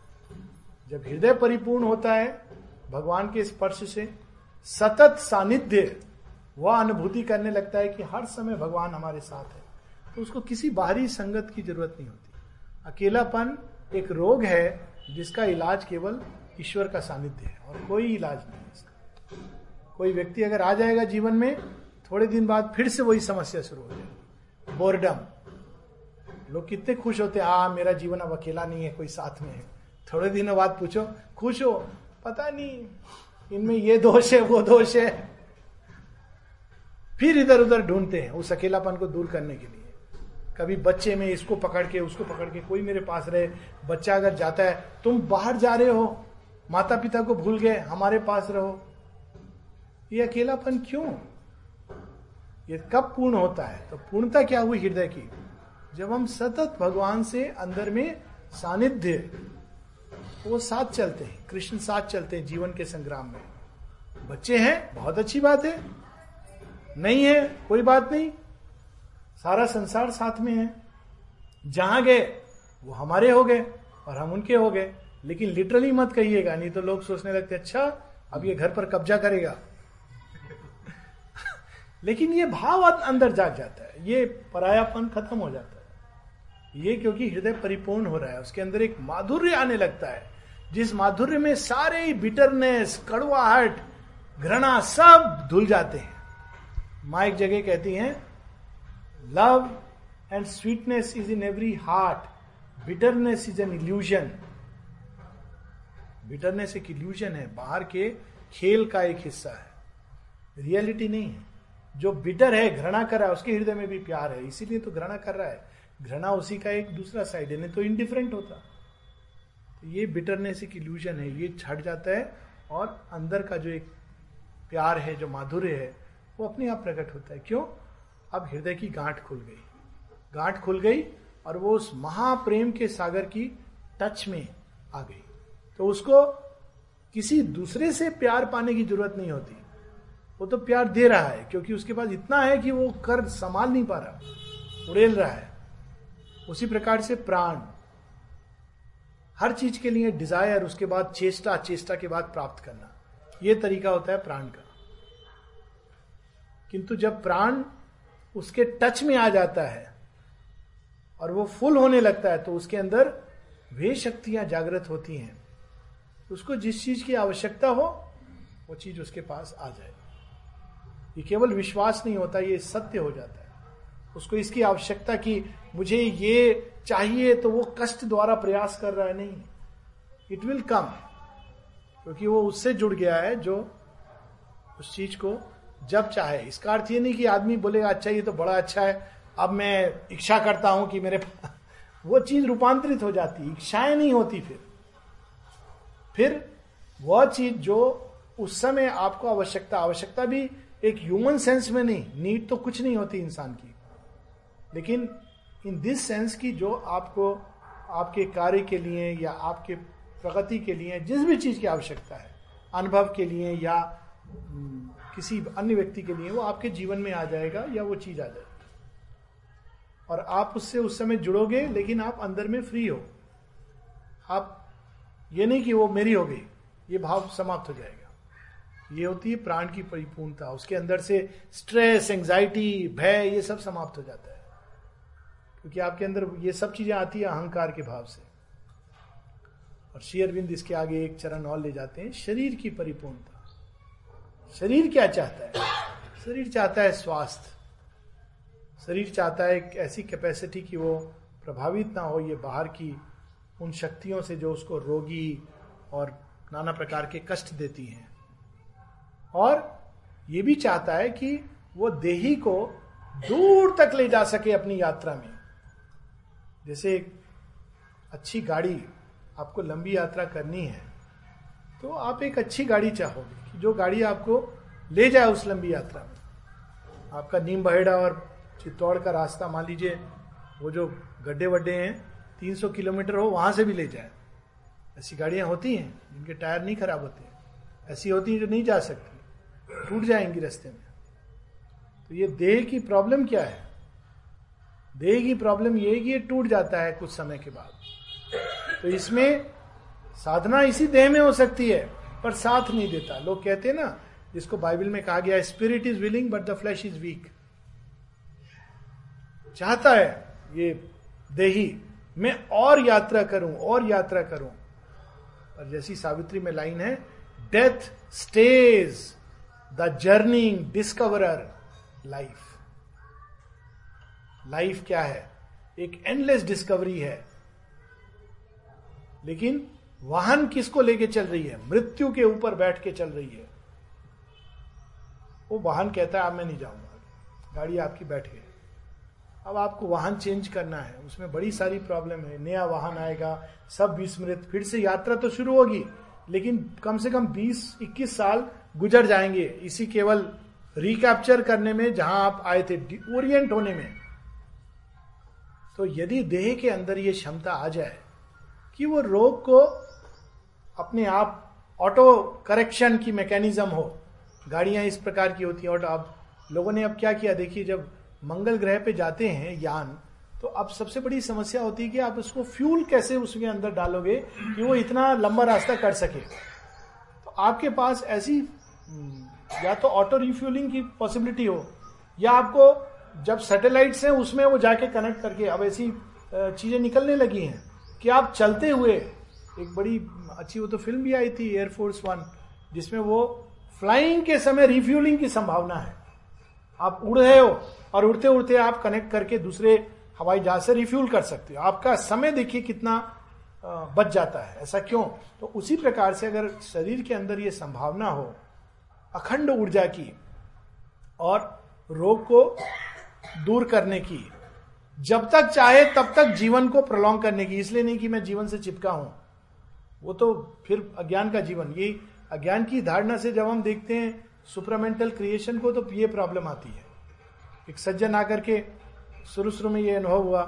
जब हृदय परिपूर्ण होता है, भगवान के स्पर्श से सतत सानिध्य वह अनुभूति करने लगता है कि हर समय भगवान हमारे साथ है। तो उसको किसी बाहरी संगत की ज़रूरत नहीं होती। अकेलापन एक रोग है जिसका इलाज केवल ईश्वर का सानिध्य है और कोई इलाज नहीं है इसका। कोई व्यक्ति अगर आ जाएगा जीवन में, थोड़े दिन बाद फिर से वही समस्या शुरू हो जाएगी। बोर्डम लोग कितने खुश होते हैं, आ, मेरा जीवन अब अकेला नहीं है, कोई साथ में है। थोड़े दिनों बाद पूछो, खुश हो? पता नहीं, इनमें ये दोष है, वो दोष है। फिर इधर उधर ढूंढते हैं, उस अकेलापन को दूर करने के लिए। कभी बच्चे में इसको पकड़ के, उसको पकड़ के कोई मेरे पास रहे, बच्चा अगर जाता है, तुम बाहर जा रहे हो माता पिता को भूल गए, हमारे पास रहो। ये अकेलापन क्यों? ये कब पूर्ण होता है? तो पूर्णता क्या हुई हृदय की? जब हम सतत भगवान से अंदर में सानिध्य, वो साथ चलते हैं, कृष्ण साथ चलते हैं जीवन के संग्राम में। बच्चे हैं, बहुत अच्छी बात है। नहीं है, कोई बात नहीं। सारा संसार साथ में है। जहाँ गए, वो हमारे हो गए और हम उनके हो गए। लेकिन लिटरली मत कहिएगा, नहीं तो लोग सोचने लगते अच्छा अब ये घर पर कब्जा करेगा। <laughs> लेकिन ये भाव अंदर जाग जाता है। ये परायापन खत्म हो जाता है। ये क्योंकि हृदय परिपूर्ण हो रहा है, उसके अंदर एक माधुर्य आने लगता है। जिस माधुर्य में सारे बिटरनेस कड़वाहट, घृणा सब धुल जाते हैं। माँ एक जगह कहती हैं love and sweetness is in every heart bitterness is an illusion bitterness एक इल्यूजन है। बाहर के खेल का एक हिस्सा है। रियलिटी नहीं है। जो बिटर है, घृणा कर रहा है, उसके हृदय में भी प्यार है। इसीलिए तो घृणा कर रहा है। घृणा उसी का एक दूसरा साइड है, नहीं तो इनडिफरेंट होता। तो ये बिटरनेस एक इल्यूजन है। ये छट जाता है और अंदर का जो एक प्यार है, जो माधुर्य है, वो अपने आप प्रकट होता है। क्यों? अब हृदय की गांठ खुल गई। गांठ खुल गई और वो उस महाप्रेम के सागर की टच में आ गई। तो उसको किसी दूसरे से प्यार पाने की ज़रूरत नहीं होती। वो तो प्यार दे रहा है, क्योंकि उसके पास इतना है कि वो कर संभाल नहीं पा रहा, उड़ेल रहा है। उसी प्रकार से प्राण, हर चीज़ के लिए डिज़ायर उसके बाद चेष्टा चेष्टा के बाद प्राप्त करना। यह तरीका होता है प्राण का। किंतु जब प्राण उसके टच में आ जाता है और वो फुल होने लगता है तो उसके अंदर वे शक्तियाँ जागृत होती हैं। उसको जिस चीज़ की आवश्यकता हो, वो चीज़ उसके पास आ जाए। ये केवल विश्वास नहीं होता, ये सत्य हो जाता है। उसको इसकी आवश्यकता की मुझे ये चाहिए तो वो कष्ट द्वारा प्रयास कर रहा है, नहीं। इट विल कम क्योंकि वो उससे जुड़ गया है, जो उस चीज़ को जब चाहे। इसका अर्थ ये नहीं कि आदमी बोलेगा अच्छा ये तो बड़ा अच्छा है, अब मैं इच्छा करता हूँ कि मेरे <laughs> वो चीज़ रूपांतरित हो जाती, इच्छाएँ नहीं होती फिर। फिर वह चीज़ जो उस समय आपको आवश्यकता आवश्यकता भी एक ह्यूमन सेंस में नहीं नीड तो कुछ नहीं होती इंसान की। लेकिन इन दिस सेंस की जो आपको, आपके कार्य के लिए या आपके प्रगति के लिए, जिस भी चीज़ की आवश्यकता है, अनुभव के लिए या किसी अन्य व्यक्ति के लिए वो आपके जीवन में आ जाएगा या वो चीज़ आ जाएगी और आप उससे उस समय जुड़ोगे, लेकिन आप अंदर में फ्री हो। आप ये नहीं कि वो मेरी हो गई ये भाव समाप्त हो जाएगा। ये होती है प्राण की परिपूर्णता, उसके अंदर से स्ट्रेस एंजाइटी भय, ये सब समाप्त हो जाता है। क्योंकि आपके अंदर ये सब चीज़ें आती है अहंकार के भाव से। और शेयरबिंद इसके आगे एक चरण और ले जाते हैं, शरीर की परिपूर्णता। शरीर क्या चाहता है? शरीर चाहता है स्वास्थ्य। शरीर चाहता है एक ऐसी कैपेसिटी कि वो प्रभावित ना हो, ये बाहर की उन शक्तियों से जो उसको रोगी और नाना प्रकार के कष्ट देती हैं। और ये भी चाहता है कि वो देही को दूर तक ले जा सके अपनी यात्रा में। जैसे एक अच्छी गाड़ी आपको लंबी यात्रा करनी है तो आप एक अच्छी गाड़ी चाहोगे। जो गाड़ी आपको ले जाए उस लंबी यात्रा में। आपका नीम बहेड़ा और चित्तौड़ का रास्ता, मान लीजिए, वो जो गड्ढे वड्डे हैं 300 किलोमीटर हो, वहाँ से भी ले जाए। ऐसी गाड़ियाँ होती हैं जिनके टायर नहीं खराब होते ऐसी होती हैं जो नहीं जा सकती। टूट जाएँगी रास्ते में। तो ये देह की प्रॉब्लम क्या है? देह की प्रॉब्लम ये कि ये टूट जाता है कुछ समय के बाद। तो इसमें साधना इसी देह में हो सकती है। पर साथ नहीं देता। लोग कहते हैं ना, जिसको बाइबल में कहा गया spirit is willing but the flesh is weak चाहता है, ये देही, मैं और यात्रा करूँ, और यात्रा करूँ। और जैसी सावित्री में लाइन है death stage the journeying discoverer life life क्या है? एक एंडलेस डिस्कवरी है। लेकिन वाहन किसको लेके चल रही है? मृत्यु के ऊपर बैठ के चल रही है। वो वाहन कहता है, अब मैं नहीं जाऊँगा गाड़ी आपकी बैठ गई। अब आपको वाहन चेंज करना है। उसमें बड़ी सारी प्रॉब्लम है। नया वाहन आएगा, सब विस्मृत। फिर से यात्रा तो शुरू होगी, लेकिन कम से कम 20-21 साल गुजर जाएँगे। इसी केवल रिकैप्चर करने में, जहाँ आप आए थे ओरिएंट होने में। तो यदि देह के अंदर ये क्षमता आ जाए, कि वो रोग को अपने आप ऑटो करेक्शन की मैकेनिज्म हो। गाड़ियाँ इस प्रकार की होती हैं और अब लोगों ने अब क्या किया? देखिए जब मंगल ग्रह पे जाते हैं यान तो अब सबसे बड़ी समस्या होती है कि आप उसको फ्यूल कैसे उसके अंदर डालोगे कि वो इतना लंबा रास्ता कर सके? तो आपके पास ऐसी हम्म, या तो ऑटो रिफ्यूलिंग की पॉसिबिलिटी हो या आपको जब सैटेलाइट्स हैं उसमें वो जाके कनेक्ट करके अब ऐसी चीज़ें निकलने लगी हैं कि आप चलते हुए एक बड़ी अच्छी वो तो फ़िल्म भी आई थी एयरफोर्स वन जिसमें वो फ्लाइंग के समय रिफ्यूलिंग की संभावना है। आप उड़ रहे हो और उड़ते उड़ते आप कनेक्ट करके दूसरे हवाई जहाज़ से रिफ्यूल कर सकते हो। आपका समय देखिए कितना बच जाता है। ऐसा क्यों? तो उसी प्रकार से अगर शरीर के अंदर ये संभावना हो, अखंड ऊर्जा की और रोग को दूर करने की, जब तक चाहे तब तक जीवन को प्रलोंग करने की। इसलिए नहीं कि मैं जीवन से चिपका हूँ। वो तो फिर अज्ञान का जीवन। ये अज्ञान की धारणा से जब हम देखते हैं सुपरामेंटल क्रिएशन को तो ये प्रॉब्लम आती है। एक सज्जन आकर के शुरू शुरू में ये अनुभव हुआ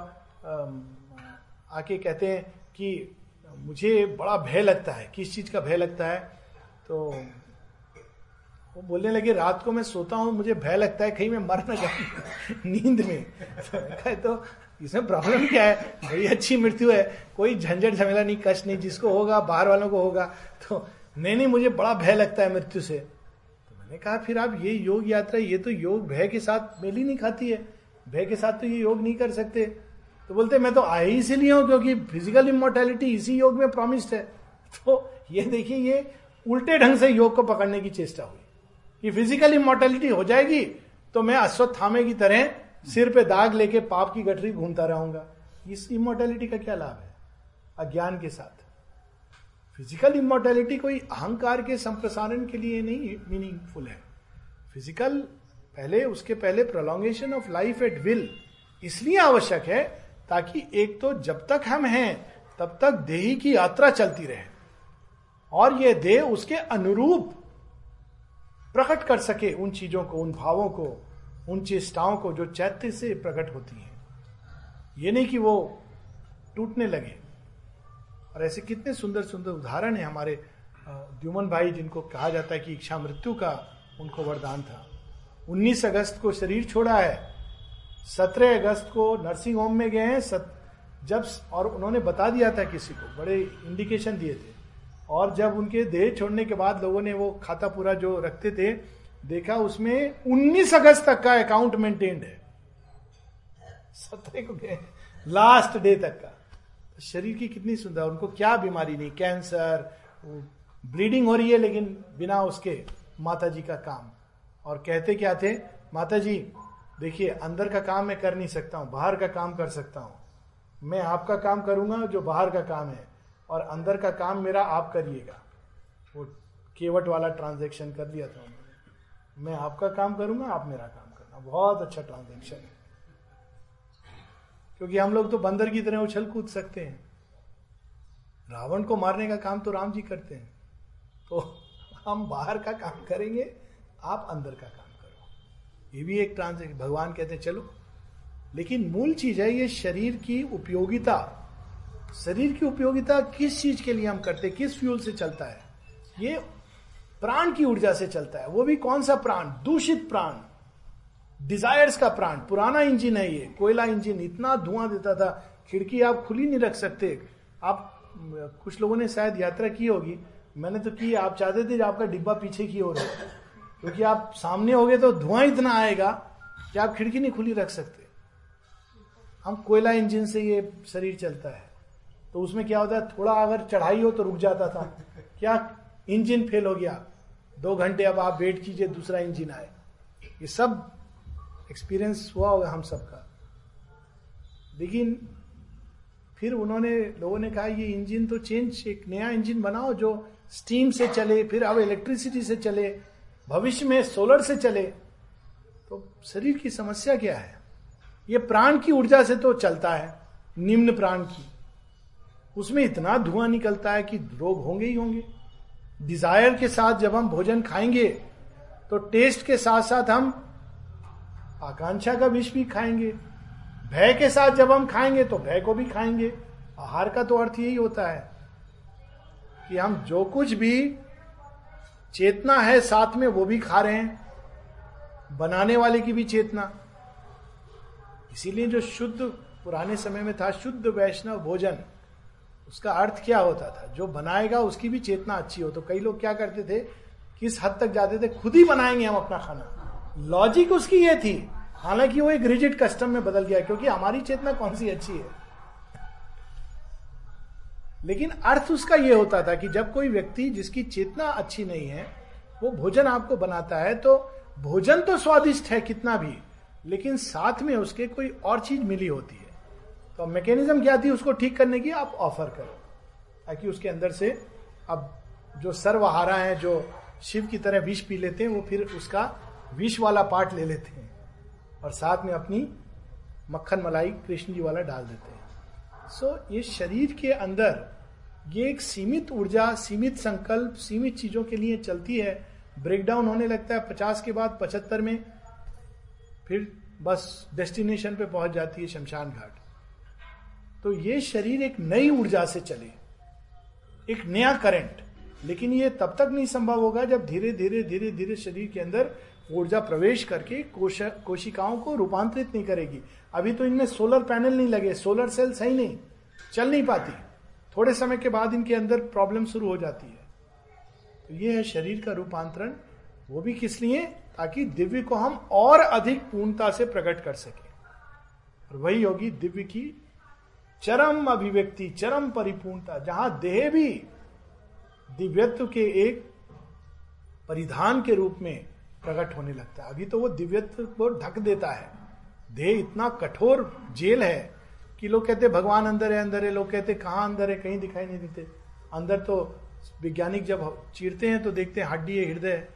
आके कहते हैं कि मुझे बड़ा भय लगता है, किस चीज़ का भय लगता है? तो वो बोलने लगे, रात को मैं सोता हूँ, मुझे भय लगता है, कहीं मैं मर ना जाऊँ, नींद में। <laughs> तो इसमें प्रॉब्लम क्या है? बड़ी अच्छी मृत्यु है। कोई झंझट झमेला नहीं, कष्ट नहीं। जिसको होगा, बाहर वालों को होगा। तो नहीं नहीं, मुझे बड़ा भय लगता है मृत्यु से। तो मैंने कहा, फिर आप ये योग यात्रा, ये तो योग भय के साथ मेल ही नहीं खाती है। भय के साथ तो ये योग नहीं कर सकते। तो बोलते, मैं तो आए ही इसीलिए हूँ क्योंकि फ़िज़िकल इमोर्टैलिटी इसी योग में प्रॉमिस्ड है। तो ये देखिए, ये उल्टे ढंग से योग को पकड़ने की चेष्टा हुई। कि फ़िज़िकल इमोर्टैलिटी हो जाएगी तो मैं अश्वत्थामे की तरह सिर पे दाग लेके पाप की गठरी घूमता रहूँगा। इस इमोर्टैलिटी का क्या लाभ है? अज्ञान के साथ। फ़िज़िकल इमोर्टैलिटी कोई अहंकार के संप्रसारण के लिए नहीं मीनिंगफुल है। फ़िज़िकल पहले, उसके पहले prolongation of life at will इसलिए आवश्यक है ताकि एक तो जब तक हम हैं, तब तक देही की यात्रा चलती रहे और यह देह उसके अनुरूप प्रकट कर सके उन चीज़ों को, उन भावों को। उन चेष्टाओं को जो चैत्य से प्रकट होती हैं। ये नहीं कि वो टूटने लगे। और ऐसे कितने सुंदर सुंदर उदाहरण है हमारे द्युमन भाई जिनको कहा जाता है कि इच्छा मृत्यु का उनको वरदान था। 19 अगस्त को शरीर छोड़ा है। 17 अगस्त को नर्सिंग होम में गए हैं। सत, जब और उन्होंने बता दिया था किसी को बड़े इंडिकेशन दिए थे। और जब उनके देह छोड़ने के बाद लोगों ने वो खाता पूरा जो रखते थे देखा उसमें 19 अगस्त तक का अकाउंट मेंटेन्ड है। सत्रह को गए लास्ट डे तक का। तो शरीर की कितनी सुंदर, उनको क्या बीमारी नहीं कैंसर ब्लीडिंग हो रही है, लेकिन बिना उसके माता जी का काम। और कहते क्या थे? माता जी देखिए, अंदर का काम मैं कर नहीं सकता हूँ, बाहर का काम कर सकता हूँ। मैं आपका काम करूँगा जो बाहर का काम है, और अंदर का काम मेरा आप करिएगा। वो केवट वाला ट्रांजेक्शन कर दिया था मैं आपका काम करूँगा, आप मेरा काम करना। बहुत अच्छा ट्रांजेक्शन है। क्योंकि हम लोग तो बंदर की तरह उछल कूद सकते हैं। रावण को मारने का काम तो राम जी करते हैं। तो हम बाहर का काम करेंगे, आप अंदर का काम करो। ये भी एक ट्रांजेक्शन भगवान कहते हैं, चलो। लेकिन मूल चीज़ है, ये शरीर की उपयोगिता। शरीर की उपयोगिता किस चीज़ के लिए हम करते किस फ्यूल से चलता है? ये प्राण की ऊर्जा से चलता है। वो भी कौन सा प्राण? दूषित प्राण। डिजायर्स का प्राण। पुराना इंजन है ये। कोयला इंजन। इतना धुआँ देता था। खिड़की आप खुली नहीं रख सकते। आप, कुछ लोगों ने शायद यात्रा की होगी। मैंने तो की, आप चाहते थे आपका डिब्बा पीछे की ओर हो। क्योंकि आप सामने हो गए तो धुआँ इतना आएगा कि आप खिड़की नहीं खुली रख सकते। हम कोयला इंजन से ये शरीर चलता है। तो उसमें क्या होता है? थोड़ा अगर चढ़ाई हो तो रुक जाता था। क्या? इंजन फेल हो गया। दो घंटे अब आप वेट कीजिए, दूसरा इंजन आए। ये सब एक्सपीरियंस हुआ होगा हम सबका। लेकिन फिर उन्होंने, लोगों ने कहा, ये इंजन तो चेंज एक नया इंजन बनाओ जो स्टीम से चले, फिर अब इलेक्ट्रिसिटी से चले, भविष्य में सोलर से चले। तो शरीर की समस्या क्या है? ये प्राण की ऊर्जा से तो चलता है, निम्न प्राण की। उसमें इतना धुआँ निकलता है कि रोग होंगे ही होंगे। डिज़ायर के साथ जब हम भोजन खाएँगे तो टेस्ट के साथ साथ हम आकांक्षा का विष भी खाएँगे। भय के साथ जब हम खाएँगे तो भय को भी खाएँगे। आहार का तो अर्थ यही होता है कि हम जो कुछ भी चेतना है साथ में, वो भी खा रहे हैं। बनाने वाले की भी चेतना। इसीलिए जो शुद्ध, पुराने समय में था शुद्ध वैष्णव भोजन उसका अर्थ क्या होता था? जो बनाएगा उसकी भी चेतना अच्छी हो। तो कई लोग क्या करते थे? किस हद तक जाते थे? खुद ही बनाएँगे हम अपना खाना। लॉजिक उसकी ये थी। हालाँकि वो एक रिजिड कस्टम में बदल गया, क्योंकि हमारी चेतना कौन सी अच्छी है? लेकिन अर्थ उसका यह होता था कि जब कोई व्यक्ति जिसकी चेतना अच्छी नहीं है, वो भोजन आपको बनाता है तो भोजन तो स्वादिष्ट है कितना भी, लेकिन साथ में उसके कोई और चीज़ मिली होती है। तो मैकेनिज्म क्या थी उसको ठीक करने की आप ऑफ़र करो। ताकि उसके अंदर से अब जो सर्वहारा है जो शिव की तरह विष पी लेते हैं वो फिर उसका विष वाला पार्ट ले लेते हैं। और साथ में अपनी मक्खन मलाई कृष्ण जी वाला डाल देते हैं। सो so, ये शरीर के अंदर ये एक सीमित ऊर्जा सीमित संकल्प सीमित चीज़ों के लिए चलती है। ब्रेकडाउन होने लगता है पचास के बाद पचहत्तर में फिर बस डेस्टिनेशन पे पहुँच जाती है शमशान घाट। तो ये शरीर एक नई ऊर्जा से चले, एक नया करंट लेकिन ये तब तक नहीं संभव होगा जब धीरे धीरे धीरे धीरे शरीर के अंदर ऊर्जा प्रवेश करके कोशिकाओं को रूपांतरित नहीं करेगी। अभी तो इनमें सोलर पैनल नहीं लगे सोलर सेल सही नहीं, चल नहीं पाती। थोड़े समय के बाद इनके अंदर प्रॉब्लम शुरू हो जाती है। तो ये है शरीर का रूपांतरण, वो भी किस लिए? ताकि दिव्य को हम और अधिक पूर्णता से प्रकट कर सके। और वही होगी दिव्य की चरम अभिव्यक्ति, चरम परिपूर्णता, जहाँ देह भी दिव्यत्व के एक परिधान के रूप में प्रकट होने लगता है। अभी तो वो दिव्यत्व को ढक देता है। देह इतना कठोर जेल है कि लोग कहते भगवान अंदर है अंदर है। लोग कहते कहाँ अंदर है? कहीं दिखाई नहीं देते। अंदर तो वैज्ञानिक जब चीरते हैं तो देखते हैं, हड्डी है, हृदय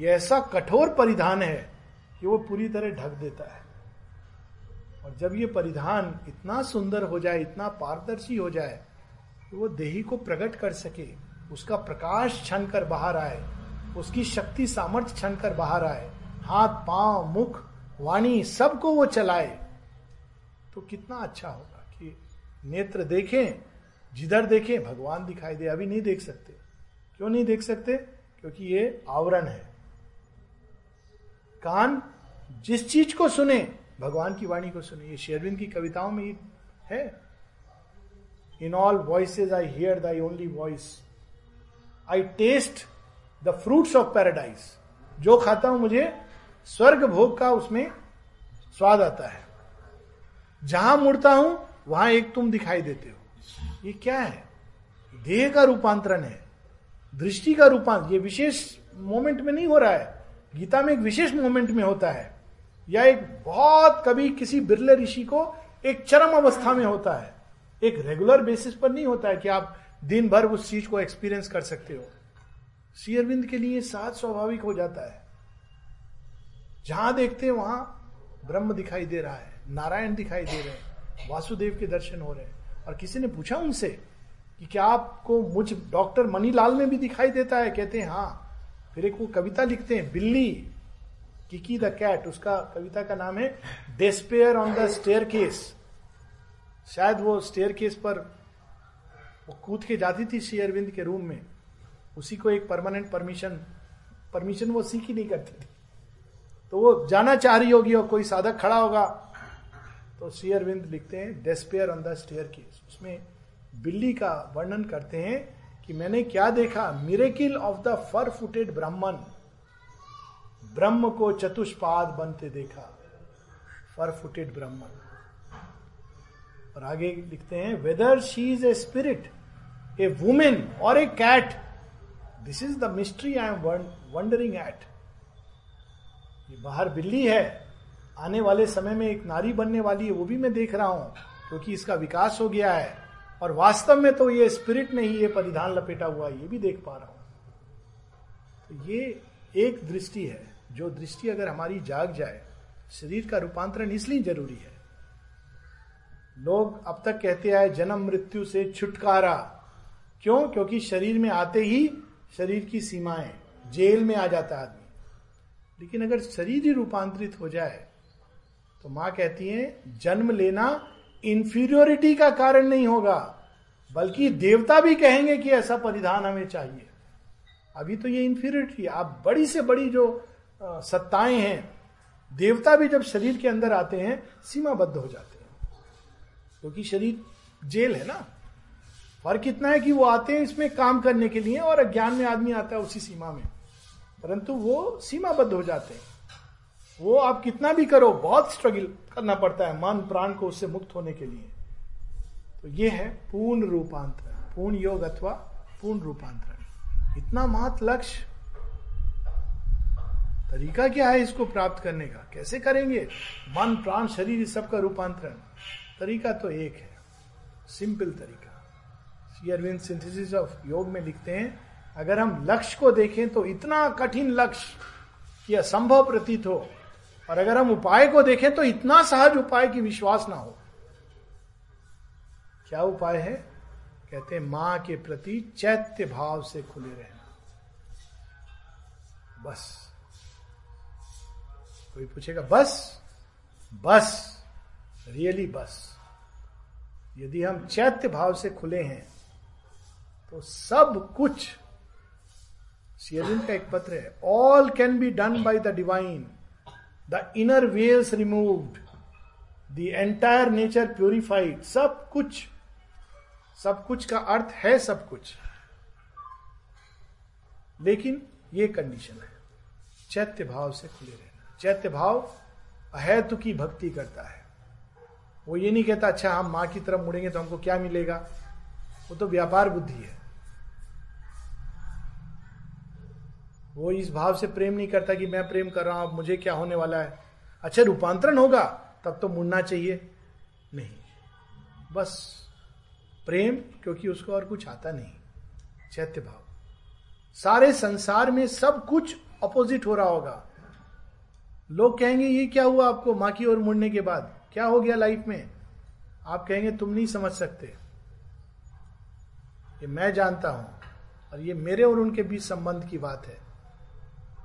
ये ऐसा कठोर परिधान है कि वो पूरी तरह ढक देता है। और जब ये परिधान इतना सुंदर हो जाए, इतना पारदर्शी हो जाए तो वो देही को प्रकट कर सके, उसका प्रकाश छन कर बाहर आए, उसकी शक्ति सामर्थ्य छन कर बाहर आए, हाथ, पाँव, मुख, वाणी सबको वो चलाए तो कितना अच्छा होगा कि नेत्र देखें, जिधर देखें, भगवान दिखाई दे। अभी नहीं देख सकते। क्यों नहीं देख सकते? क्योंकि ये आवरण है। कान जिस चीज़ को सुने भगवान की वाणी को सुनिए। शेरविंद की कविताओं में है in all voices I hear thy only voice I taste the fruits of paradise जो खाता हूँ मुझे, स्वर्ग भोग का उसमें स्वाद आता है। जहाँ मुड़ता हूँ, वहाँ एक तुम दिखाई देते हो। ये क्या है? देह का रूपांतरण है। दृष्टि का रूपांतर ये विशेष मोमेंट में नहीं हो रहा है। गीता में एक विशेष मोमेंट में होता है। या एक बहुत कभी किसी बिरले ऋषि को एक चरम अवस्था में होता है। एक रेगुलर बेसिस पर नहीं होता है कि आप दिन भर उस चीज़ को एक्सपीरियंस कर सकते हो। श्री के लिए साथ स्वाभाविक हो जाता है। जहाँ देखते हैं वहाँ ब्रह्म दिखाई दे रहा है, नारायण दिखाई दे रहे हैं, वासुदेव के दर्शन हो रहे हैं। और किसी ने पूछा उनसे कि क्या आपको मुझ डॉक्टर मनीलाल में भी दिखाई देता है? कहते हैं हाँ। फिर एक वो कविता लिखते हैं, बिल्ली। किकी द कैट उसका कविता का नाम है despair on the staircase शायद वो स्टेयर केस पर वो कूद के जाती थी श्री अरविंद के रूम में। उसी को एक परमानेंट परमिशन परमिशन वो सीख ही नहीं करती थी। तो वो जाना चाह रही होगी और कोई साधक खड़ा होगा। तो श्री अरविंद लिखते हैं despair on the staircase उसमें बिल्ली का वर्णन करते हैं कि मैंने क्या देखा? Miracle of the fur footed Brahmin. ब्रह्म को चतुष्पाद बनते देखा, फर फुटेड ब्राह्मण और आगे लिखते हैं whether she is a spirit a woman or a cat this is the mystery I am wondering at बाहर बिल्ली है, आने वाले समय में एक नारी बनने वाली है, वो भी मैं देख रहा हूँ, क्योंकि इसका विकास हो गया है। और वास्तव में तो ये स्पिरिट नहीं ये परिधान लपेटा हुआ ये भी देख पा रहा हूँ। तो ये एक दृष्टि है। जो दृष्टि अगर हमारी जाग जाए, शरीर का रूपांतरण इसलिए ज़रूरी है। लोग अब तक कहते आए, जन्म मृत्यु से छुटकारा। क्यों? क्योंकि शरीर में आते ही शरीर की सीमाएँ, जेल में आ जाता आदमी। लेकिन अगर शरीर ही रूपांतरित हो जाए तो माँ कहती है, जन्म लेना इंफीरियोरिटी का कारण नहीं होगा, बल्कि देवता भी कहेंगे कि ऐसा परिधान हमें चाहिए। अभी तो ये इंफीरियोरिटी आप बड़ी से बड़ी जो सत्ताएँ हैं, देवता भी जब शरीर के अंदर आते हैं, सीमाबद्ध हो जाते हैं। क्योंकि तो शरीर जेल है ना। फ़र्क इतना है कि वो आते हैं इसमें काम करने के लिए और अज्ञान में आदमी आता है उसी सीमा में। परंतु वो सीमाबद्ध हो जाते हैं। वो आप कितना भी करो, बहुत स्ट्रगल करना पड़ता है मन, प्राण को उससे मुक्त होने के लिए। तो ये है पूर्ण रूपांतरण, पूर्ण योग अथवा पूर्ण रूपांतरण। इतना महत लक्ष्य तरीका क्या है इसको प्राप्त करने का? कैसे करेंगे? मन, प्राण, शरीर इस सब का रूपांतरण। तरीका तो एक है। सिंपल तरीका। श्री अरविंद सिंथेसिस ऑफ़ योग में लिखते हैं, अगर हम लक्ष्य को देखें तो इतना कठिन लक्ष्य कि असंभव प्रतीत हो, और अगर हम उपाय को देखें तो इतना सहज उपाय की विश्वास ना हो। क्या उपाय है? कहते हैं, माँ के प्रति चैत्य भाव से खुले रहना। बस। कोई पूछेगा, बस बस रियली बस। यदि हम चैत्य भाव से खुले हैं तो सब कुछ का एक पत्र है। All can be done by the divine the inner veils removed the entire nature purified सब कुछ सब कुछ का अर्थ है सब कुछ। लेकिन ये कंडीशन है। चैत्य भाव से खुले रहना चैत्य भाव अहेतु की भक्ति करता है। वो ये नहीं कहता अच्छा हम माँ की तरफ़ मुड़ेंगे तो हमको क्या मिलेगा? वो तो व्यापार बुद्धि है। वो इस भाव से प्रेम नहीं करता कि मैं प्रेम कर रहा हूँ, अब मुझे क्या होने वाला है? अच्छा रूपांतरण होगा, तब तो मुड़ना चाहिए। नहीं। बस प्रेम, क्योंकि उसको और कुछ आता नहीं। चैत्य भाव सारे संसार में सब कुछ अपोजिट हो रहा होगा। लोग कहेंगे, ये क्या हुआ आपको माँ की ओर मुड़ने के बाद? क्या हो गया लाइफ में? आप कहेंगे, तुम नहीं समझ सकते। ये मैं जानता हूँ और ये मेरे और उनके बीच संबंध की बात है।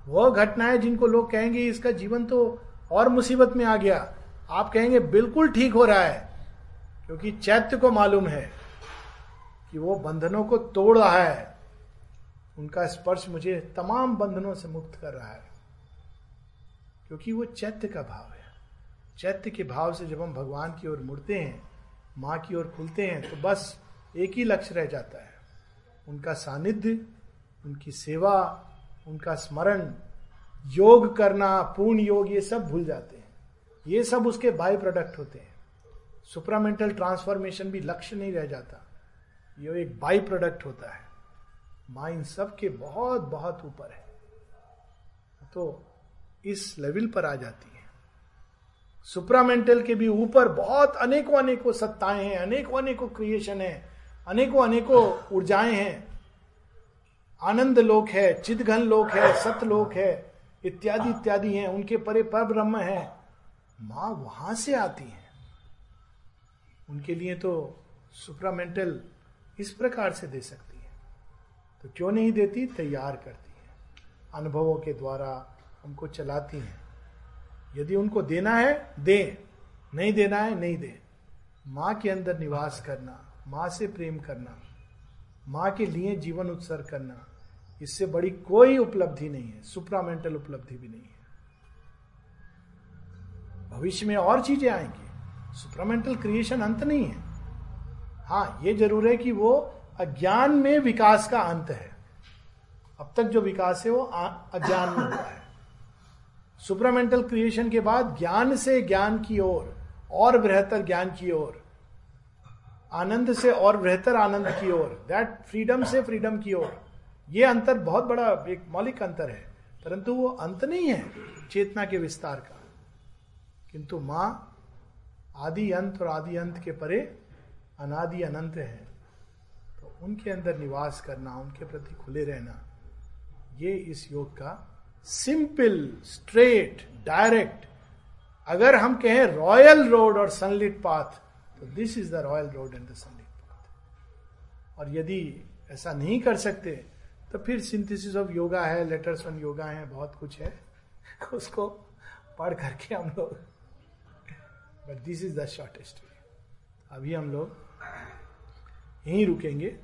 वह घटनाएँ जिनको लोग कहेंगे इसका जीवन तो और मुसीबत में आ गया। आप कहेंगे, बिल्कुल ठीक हो रहा है, क्योंकि चैत्य को मालूम है कि वो बंधनों को तोड़ रहा है। उनका स्पर्श मुझे तमाम बंधनों से मुक्त कर रहा है। क्योंकि वो चैत्य का भाव है। चैत्य के भाव से जब हम भगवान की ओर मुड़ते हैं, माँ की ओर खुलते हैं तो बस एक ही लक्ष्य रह जाता है। उनका सानिध्य, उनकी सेवा, उनका स्मरण, योग करना, पूर्ण योग, ये सब भूल जाते हैं। ये सब उसके बाय प्रोडक्ट होते हैं। सुपरामेंटल ट्रांसफॉर्मेशन भी लक्ष्य नहीं रह जाता। ये एक बाई प्रोडक्ट होता है। माँ इन सब के बहुत बहुत ऊपर है। तो इस लेवल पर आ जाती है। सुप्रामेंटल के भी ऊपर बहुत अनेकों अनेकों सत्ताएँ हैं, अनेकों अनेकों क्रिएशन है, अनेकों अनेकों ऊर्जाएँ हैं। आनंद लोक है चिदघन लोक है सतलोक है, इत्यादि इत्यादि हैं, उनके परे पर ब्रह्म है। माँ वहाँ से आती है। उनके लिए तो सुप्रामेंटल इस प्रकार से दे सकती है। तो क्यों नहीं देती? तैयार करती है। अनुभवों के द्वारा हमको चलाती हैं। यदि उनको देना है, दे। नहीं देना है, नहीं दे। माँ के अंदर निवास करना, माँ से प्रेम करना, माँ के लिए जीवन उत्सर्ग करना, इससे बड़ी कोई उपलब्धि नहीं है सुप्रामेंटल उपलब्धि भी नहीं है। भविष्य में और चीज़ें आएँगी। सुप्रामेंटल क्रिएशन अंत नहीं है। हाँ ये ज़रूर है कि वो अज्ञान में विकास का अंत है। अब तक जो विकास है वो अज्ञान में हुआ है। सुप्रामेंटल क्रिएशन के बाद ज्ञान से ज्ञान की ओर, और बेहतर ज्ञान की ओर, आनंद से और बेहतर आनंद की ओर दैट फ्रीडम से फ्रीडम की ओर। ये अंतर बहुत बड़ा, एक मौलिक अंतर है, परंतु वो अंत नहीं है चेतना के विस्तार का। किंतु माँ, आदि अंत और आदि अंत के परे अनादि अनंत है। तो उनके अंदर निवास करना, उनके प्रति खुले रहना, ये इस योग का सिंपल, स्ट्रेट, डायरेक्ट। अगर हम कहें रॉयल रोड और सनलिट पाथ तो this is the royal road and the sunlit path. और यदि ऐसा नहीं कर सकते तो फिर सिंथेसिस ऑफ़ योगा है लेटर्स ऑन योगा है, बहुत कुछ है। <laughs> उसको पढ़ करके हम लोग। But this is the shortest way अभी हम लोग यहीं रुकेंगे।